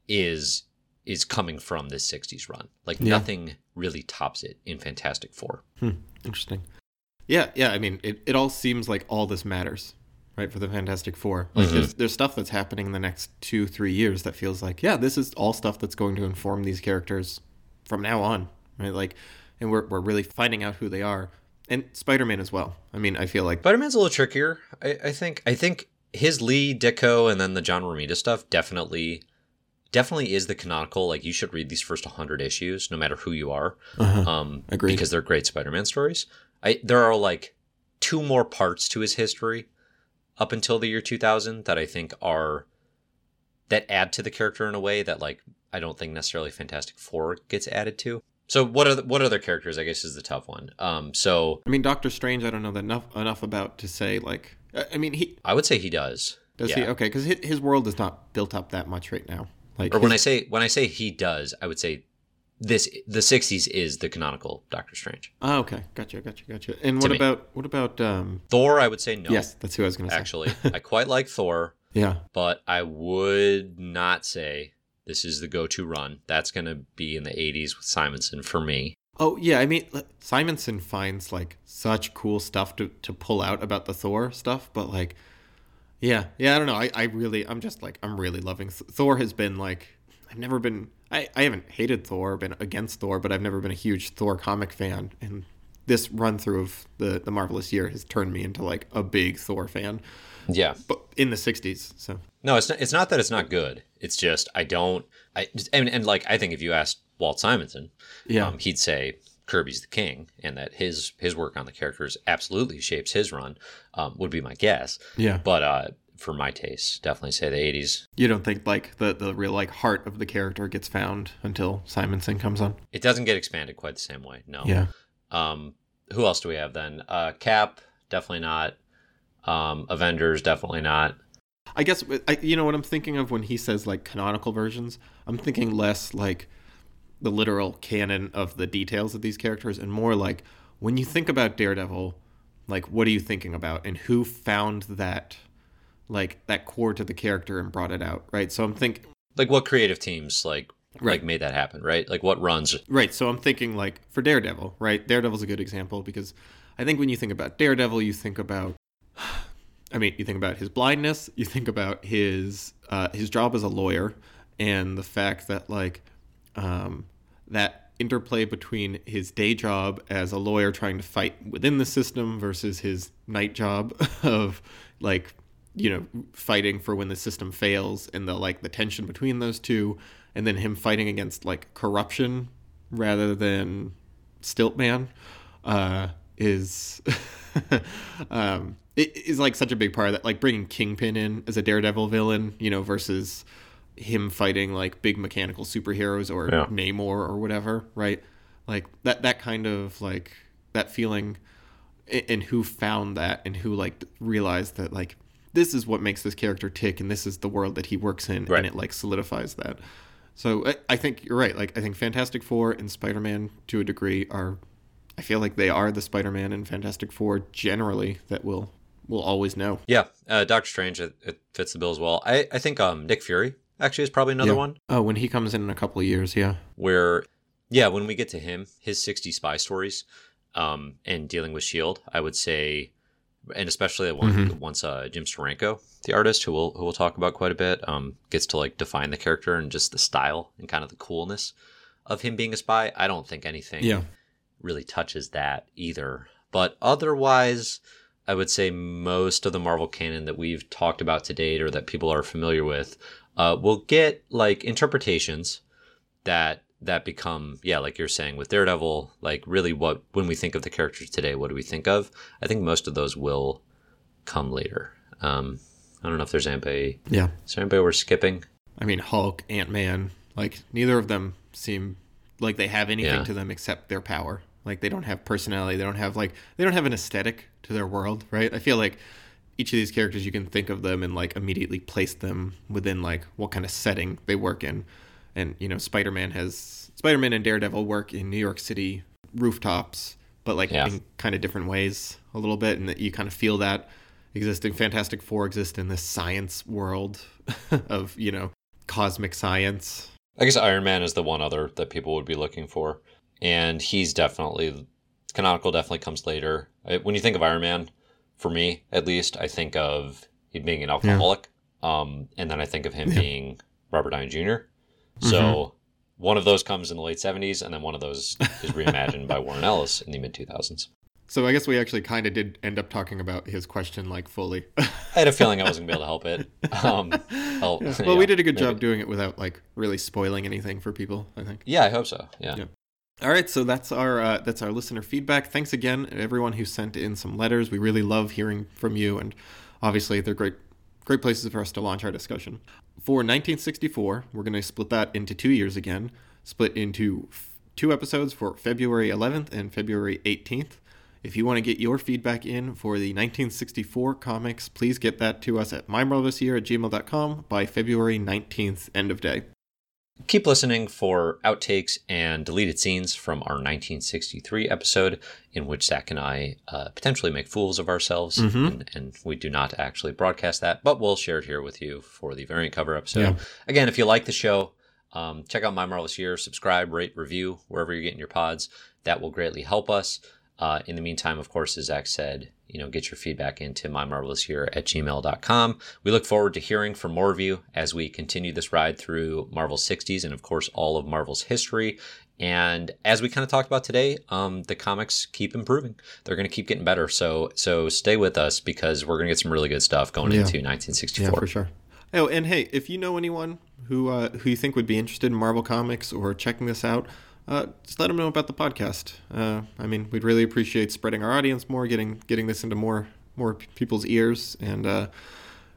Speaker 1: is is coming from this 60s run. Like
Speaker 2: Yeah.
Speaker 1: nothing really tops it in Fantastic Four. Hmm.
Speaker 2: Interesting. Yeah, yeah. I mean, it, it all seems like all this matters, right, for the Fantastic Four. Like,
Speaker 1: Mhm.
Speaker 2: there's, there's stuff that's happening in the next two, three years that feels like, yeah, this is all stuff that's going to inform these characters from now on, right? Like, and we're, we're really finding out who they are. And Spider Man as well. I mean, I feel like,
Speaker 1: Spider Man's a little trickier. I, I think. I think his Lee Ditko and then the John Romita stuff definitely, definitely is the canonical. Like you should read these first 100 issues, no matter who you are.
Speaker 2: uh
Speaker 1: um, because they're great Spider-Man stories. I there are like two more parts to his history up until the year 2000 that I think are that add to the character in a way that like I don't think necessarily Fantastic Four gets added to. So what are the, what other characters? I guess is the tough one. Um, so
Speaker 2: I mean, Doctor Strange, I don't know that enough enough about to say like. I mean, he
Speaker 1: I would say he does.
Speaker 2: does he okay because his, his world is not built up that much right now. Like,
Speaker 1: Or when I say when I say he does, I would say this the 60s is the canonical Doctor Strange.
Speaker 2: oh, okay, gotcha, gotcha, gotcha. And
Speaker 1: To
Speaker 2: what
Speaker 1: me.
Speaker 2: about what about um?
Speaker 1: Thor, I would say no.
Speaker 2: Yes, that's who I was gonna say.
Speaker 1: actually, *laughs* I quite like Thor.
Speaker 2: yeah,
Speaker 1: but I would not say this is the go-to run. That's going to be in the 80s with Simonson for me.
Speaker 2: Oh yeah, I mean Simonson finds like such cool stuff to, to pull out about the Thor stuff, but like, yeah, yeah, I don't know. I, I really, I'm just like, I'm really loving Thor. Has been like, I've never been, I, I haven't hated Thor, been against Thor, but I've never been a huge Thor comic fan, and this run through of the the marvelous year has turned me into like a big Thor fan,
Speaker 1: Yeah.
Speaker 2: but in the '60s. So
Speaker 1: No, it's not, it's not that it's not good. It's just I don't I and, and like I think if you asked Walt Simonson,
Speaker 2: yeah,
Speaker 1: um, he'd say Kirby's the king and that his his work on the characters absolutely shapes his run. Um, would be my guess.
Speaker 2: yeah.
Speaker 1: But uh for my taste, definitely say the 80s.
Speaker 2: You don't think like the the real like heart of the character gets found until Simonson comes on?
Speaker 1: It doesn't get expanded quite the same way. No.
Speaker 2: Yeah.
Speaker 1: Um, who else do we have then? Uh, Cap, definitely not. Um, Avengers, definitely not.
Speaker 2: I guess I, you know what I'm thinking of when he says like canonical versions. I'm thinking less like the literal canon of the details of these characters, and more like when you think about Daredevil, like what are you thinking about, and who found that like that core to the character and brought it out, right? So I'm thinking
Speaker 1: Like what creative teams like
Speaker 2: Right.
Speaker 1: like made that happen, right? Like what runs?
Speaker 2: Right. So I'm thinking like for Daredevil, right? Daredevil's a good example because I think when you think about Daredevil, you think about *sighs* I mean, you think about his blindness, you think about his uh, his job as a lawyer and the fact that like um, that interplay between his day job as a lawyer trying to fight within the system versus his night job *laughs* of like you know, fighting for when the system fails and the like the tension between those two, and then him fighting against like corruption rather than Stiltman, uh, is *laughs* um, it is like such a big part of that. Like bringing Kingpin in as a Daredevil villain, you know, versus him fighting like big mechanical superheroes or
Speaker 1: Yeah.
Speaker 2: Namor or whatever, right? Like that that kind of like that feeling and who found that and who like realized that like this is what makes this character tick and this is the world that he works in
Speaker 1: Right.
Speaker 2: and it like solidifies that so I, I think you're right like i think fantastic four and spider-man to a degree are i feel like they are the spider-man and fantastic four generally that we'll we'll always know
Speaker 1: Yeah, uh, Doctor Strange it, it fits the bill as well. I I think um Nick Fury actually is probably another
Speaker 2: Yeah.
Speaker 1: one
Speaker 2: oh when he comes in in a couple of years yeah
Speaker 1: where yeah when we get to him his 60 spy stories um and dealing with shield i would say and especially the one
Speaker 2: Mhm.
Speaker 1: once uh jim steranko the artist who we'll who we'll talk about quite a bit um gets to like define the character and just the style and kind of the coolness of him being a spy i don't think anything
Speaker 2: yeah
Speaker 1: really touches that either. But otherwise, I would say most of the Marvel canon that we've talked about to date or that people are familiar with uh, will get like interpretations that that become yeah like you're saying with daredevil like really what when we think of the characters today what do we think of? I think most of those will come later. Um i don't know if there's anybody
Speaker 2: yeah.
Speaker 1: is there anybody we're skipping?
Speaker 2: I mean hulk ant-man like neither of them seem like they have anything
Speaker 1: Yeah.
Speaker 2: to them except their power. Like they don't have personality. They don't have like they don't have an aesthetic to their world right? I feel like each of these characters you can think of them and like immediately place them within like what kind of setting they work in and you know spider-man has spider-man and daredevil work in new york city rooftops but like
Speaker 1: Yeah.
Speaker 2: in kind of different ways a little bit and that you kind of feel that existing fantastic four exist in this science world *laughs* of you know cosmic science
Speaker 1: I guess Iron Man is the one other that people would be looking for, and he's definitely canonical. Definitely comes later. When you think of Iron Man, for me at least, I think of him being an alcoholic, um, and then I think of him
Speaker 2: Yeah.
Speaker 1: being Robert Downey junior So one of those comes in the late '70s, and then one of those is reimagined by Warren Ellis in the mid 2000s.
Speaker 2: so i guess we actually kind of did end up talking about his question like fully
Speaker 1: I had a feeling I wasn't gonna be able to help it. Um, *laughs* oh,
Speaker 2: Yeah. well we did a good
Speaker 1: maybe.
Speaker 2: job doing it without like really spoiling anything for people i think
Speaker 1: Yeah, I hope so. Yeah.
Speaker 2: Yeah. All right, so that's our uh, that's our listener feedback. Thanks again, everyone who sent in some letters. We really love hearing from you, and obviously they're great great places for us to launch our discussion. For 1964, we're going to split that into two years again, split into f- two episodes for February 11th and February 18th. If you want to get your feedback in for the 1964 comics, please get that to us at mymarvelous.year at gmail.com by February 19th, end of day.
Speaker 1: Keep listening for outtakes and deleted scenes from our 1963 episode, in which Zach and I uh, potentially make fools of ourselves,
Speaker 2: Mhm.
Speaker 1: and, and we do not actually broadcast that, but we'll share it here with you for the variant cover episode.
Speaker 2: Yeah.
Speaker 1: Again, if you like the show, um, check out My Marvelous Year, subscribe, rate, review wherever you're getting your pods. That will greatly help us. Uh, in the meantime, of course, as Zach said, you know, get your feedback into mymarvelousyear at gmail.com. We look forward to hearing from more of you as we continue this ride through Marvel's 60s and, of course, all of Marvel's history. And as we kind of talked about today, um, the comics keep improving. They're going to keep getting better. So, so stay with us because we're going to get some really good stuff going
Speaker 2: Yeah.
Speaker 1: into
Speaker 2: Yeah,
Speaker 1: 1964.
Speaker 2: for sure. Oh, and hey, if you know anyone who uh, who you think would be interested in Marvel Comics or checking this out, uh, just let them know about the podcast. Uh, I mean, we'd really appreciate spreading our audience more, getting getting this into more more people's ears, and uh,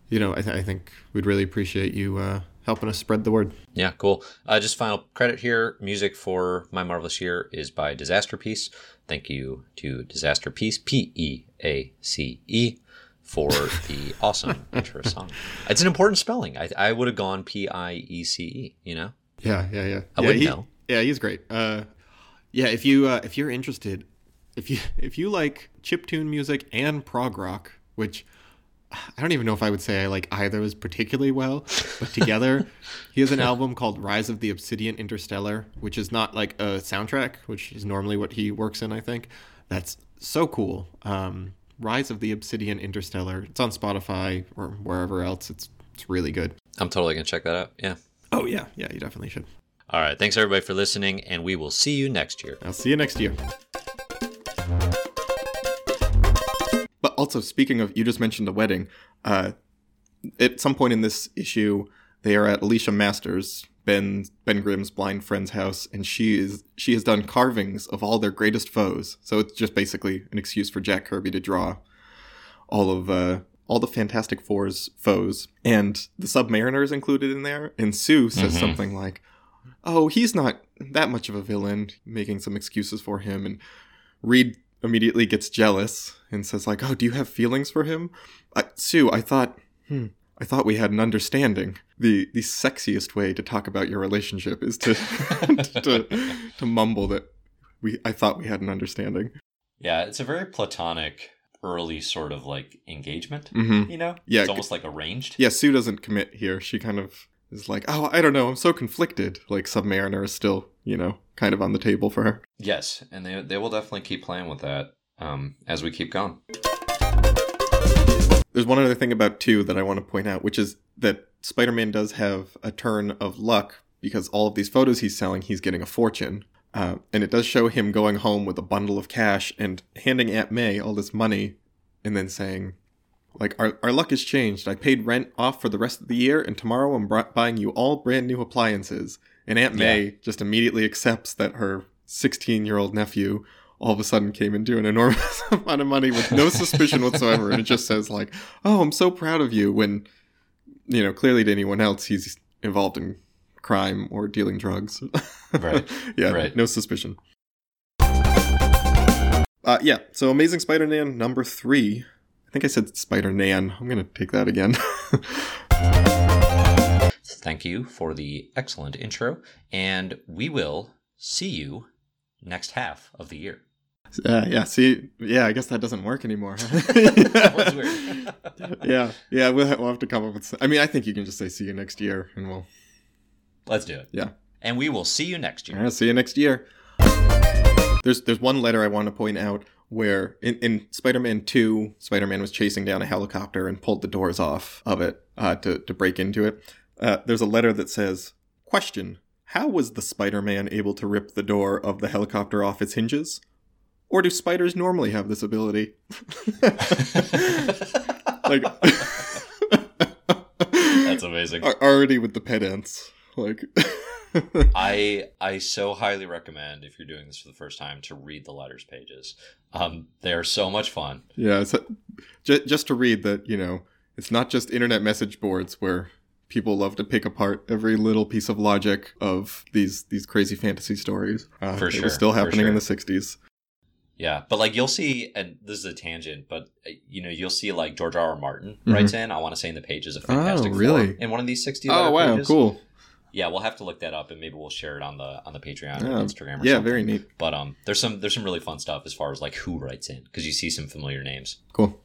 Speaker 2: you know, I, th- I think we'd really appreciate you uh, helping us spread the word.
Speaker 1: Yeah, cool. Uh, just final credit here. Music for My Marvelous Year is by Disasterpeace. Thank you to Disasterpeace, P E A C E, for the *laughs* awesome intro song. It's an important spelling. I, I would have gone P I E C E, you know?
Speaker 2: Yeah, yeah, yeah.
Speaker 1: I
Speaker 2: yeah,
Speaker 1: wouldn't
Speaker 2: he-
Speaker 1: know.
Speaker 2: Yeah, he's great. Uh, yeah, if you uh, if you're interested, if you *laughs* if you like chiptune music and prog rock, which I don't even know if I would say I like either of those particularly well, but *laughs* together, he has an album called Rise of the Obsidian Interstellar, which is not like a soundtrack, which is normally what he works in. I think that's so cool. Um, Rise of the Obsidian Interstellar. It's on Spotify or wherever else. It's it's really good.
Speaker 1: I'm totally going to check that out. Yeah.
Speaker 2: Oh yeah, yeah, you definitely should.
Speaker 1: All right. Thanks, everybody, for listening, and we will see you next year.
Speaker 2: I'll see you next year. But also, speaking of, you just mentioned the wedding. Uh, at some point in this issue, they are at Alicia Masters, Ben Ben Grimm's blind friend's house, and she is she has done carvings of all their greatest foes. So it's just basically an excuse for Jack Kirby to draw all of uh, all the Fantastic Four's foes, and the Submariner is included in there. And Sue says
Speaker 1: Mhm.
Speaker 2: something like, "Oh, he's not that much of a villain," making some excuses for him, and Reed immediately gets jealous and says like, "Oh, do you have feelings for him?" I, Sue, I thought, hmm, I thought we had an understanding. The the sexiest way to talk about your relationship is *laughs* to to, to mumble that we I thought we had an understanding.
Speaker 1: Yeah, it's a very platonic early sort of like engagement,
Speaker 2: Mm-hmm.
Speaker 1: you know?
Speaker 2: Yeah,
Speaker 1: It's almost like arranged.
Speaker 2: Yeah, Sue doesn't commit here. She kind of is like, "Oh, I don't know. I'm so conflicted." Like Submariner is still, you know, kind of on the table for her.
Speaker 1: Yes, and they they will definitely keep playing with that um, as we keep going.
Speaker 2: There's one other thing about two that I want to point out, which is that Spider-Man does have a turn of luck because all of these photos he's selling, he's getting a fortune. Uh, and it does show him going home with a bundle of cash and handing Aunt May all this money and then saying, like, our, our luck has changed. I paid rent off for the rest of the year, and tomorrow I'm buying you all brand new appliances. And Aunt May just immediately accepts that her 16 year old nephew all of a sudden came into an enormous *laughs* amount of money with no suspicion *laughs* whatsoever. And it just says, like, oh, I'm so proud of you. When, you know, clearly to anyone else, he's involved in crime or dealing drugs. *laughs*
Speaker 1: Right.
Speaker 2: yeah,
Speaker 1: Right.
Speaker 2: no suspicion. Uh, yeah, so Amazing Spider Man number three. I think I said Spider Nan. I'm going to take that again. *laughs*
Speaker 1: Thank you for the excellent intro, and we will see you next half of the year.
Speaker 2: uh, yeah, see, yeah, I guess that doesn't work anymore. *laughs*
Speaker 1: That was weird. *laughs*
Speaker 2: yeah, yeah, we'll, ha- we'll have to come up with. I mean, I think you can just say see you next year, and we'll.
Speaker 1: Let's do it.
Speaker 2: Yeah.
Speaker 1: And we will see you next year.
Speaker 2: Yeah, see you next year. There's there's one letter I want to point out where in, in Spider-Man 2, Spider-Man was chasing down a helicopter and pulled the doors off of it uh, to, to break into it. Uh, there's a letter that says, Question, how was the Spider-Man able to rip the door of the helicopter off its hinges? Or do spiders normally have this ability? *laughs* like *laughs*
Speaker 1: That's amazing. *laughs*
Speaker 2: Already with the pedants. Like
Speaker 1: I I so highly recommend if you're doing this for the first time to read the letters pages. Um, they are so much fun.
Speaker 2: Yeah, so, just, just to read that, you know, it's not just internet message boards where people love to pick apart every little piece of logic of these these crazy fantasy stories. Uh,
Speaker 1: For
Speaker 2: It
Speaker 1: sure,
Speaker 2: was still happening in the 60s.
Speaker 1: Yeah, but like you'll see, and this is a tangent, but uh, you know you'll see like George R. R. Martin
Speaker 2: Mhm.
Speaker 1: writes in. I want to say in the pages of Fantastic
Speaker 2: Oh, really?
Speaker 1: Four in one of these sixty.
Speaker 2: Oh, wow,
Speaker 1: pages.
Speaker 2: cool.
Speaker 1: Yeah, we'll have to look that up, and maybe we'll share it on the on the Patreon or
Speaker 2: Yeah,
Speaker 1: Instagram. Or
Speaker 2: Yeah,
Speaker 1: something.
Speaker 2: very neat.
Speaker 1: But um, there's some there's some really fun stuff as far as like who writes in because you see some familiar names.
Speaker 2: Cool.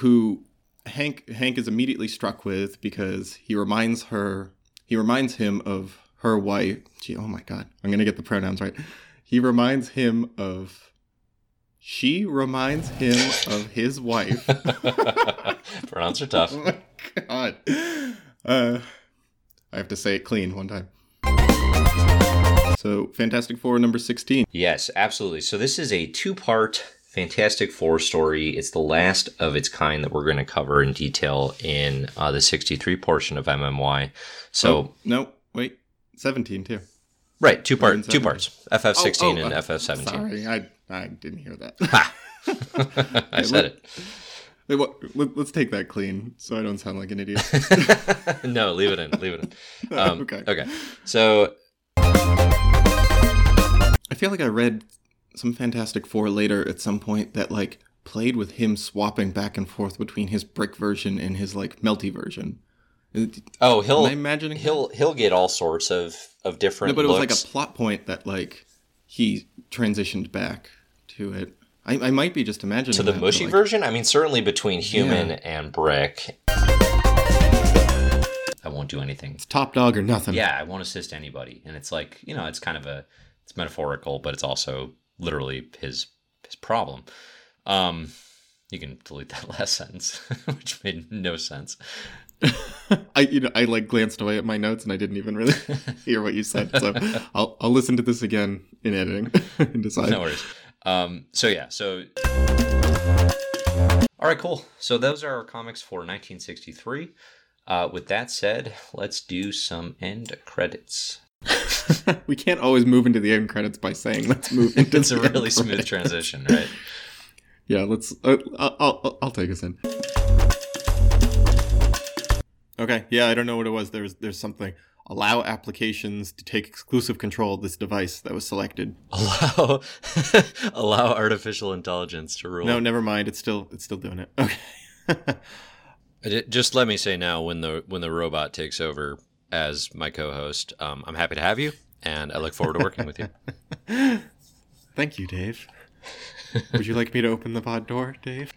Speaker 2: Who Hank Hank is immediately struck with because he reminds her he reminds him of her wife. Gee, oh my god. I'm going to get the pronouns right. He reminds him of she reminds him of his wife. *laughs*
Speaker 1: Pronouns are tough.
Speaker 2: Oh my god. Uh, I have to say it clean one time. So, Fantastic Four number 16.
Speaker 1: Yes, absolutely. So this is a two-part Fantastic Four story. It's the last of its kind that we're going to cover in detail in uh, the 63 portion of MMY. So
Speaker 2: Oh, no, wait. 17 too.
Speaker 1: right, two part, two parts, FF16
Speaker 2: Oh, oh,
Speaker 1: and
Speaker 2: uh,
Speaker 1: FF17.
Speaker 2: Sorry, I, I didn't hear that. *laughs*
Speaker 1: I said it.
Speaker 2: Wait, what, let, us take that clean so I don't sound like an idiot. *laughs*
Speaker 1: no, leave it in. Leave it in. *laughs* Um,
Speaker 2: okay.
Speaker 1: Okay. So
Speaker 2: I feel like I read some Fantastic Four later at some point that like played with him swapping back and forth between his brick version and his like melty version.
Speaker 1: Oh, he'll
Speaker 2: Am I imagining?
Speaker 1: he'll he'll get all sorts of of different.
Speaker 2: no, but it was like a plot point that like he transitioned back to it. I, I might be just imagining
Speaker 1: to the
Speaker 2: that,
Speaker 1: mushy
Speaker 2: like,
Speaker 1: version. I mean, certainly between human
Speaker 2: Yeah.
Speaker 1: and brick. I won't do anything.
Speaker 2: It's top dog or nothing.
Speaker 1: Yeah, I won't assist anybody, and it's like you know, it's kind of a it's metaphorical, but it's also literally his his problem. Um, you can delete that *laughs* last sentence, which made no sense. *laughs*
Speaker 2: I you know I like glanced away at my notes and I didn't even really *laughs* hear what you said. So I'll I'll listen to this again in editing and decide.
Speaker 1: no worries. Um, so yeah, so All right, cool. So those are our comics for 1963. Uh, with that said, let's do some end credits. *laughs*
Speaker 2: we can't always move into the end credits by saying let's move into *laughs*
Speaker 1: it's a really smooth
Speaker 2: credits.
Speaker 1: transition, right? *laughs*
Speaker 2: Yeah, let's. Uh, I'll, I'll, I'll take us in. Okay. Yeah, I don't know what it was. There's there's something. Allow applications to take exclusive control of this device that was selected. *laughs*
Speaker 1: Allow *laughs* allow artificial intelligence to rule.
Speaker 2: No, never mind. It's still it's still doing it. *laughs* Okay.
Speaker 1: Just let me say now, when the when the robot takes over as my co-host, um, I'm happy to have you, and I look forward to working with you.
Speaker 2: Thank you, Dave. Would you like me to open the pod door, Dave?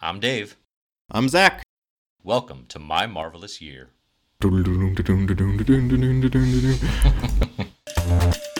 Speaker 1: I'm Dave.
Speaker 2: I'm Zach.
Speaker 1: Welcome to my marvelous year. *laughs*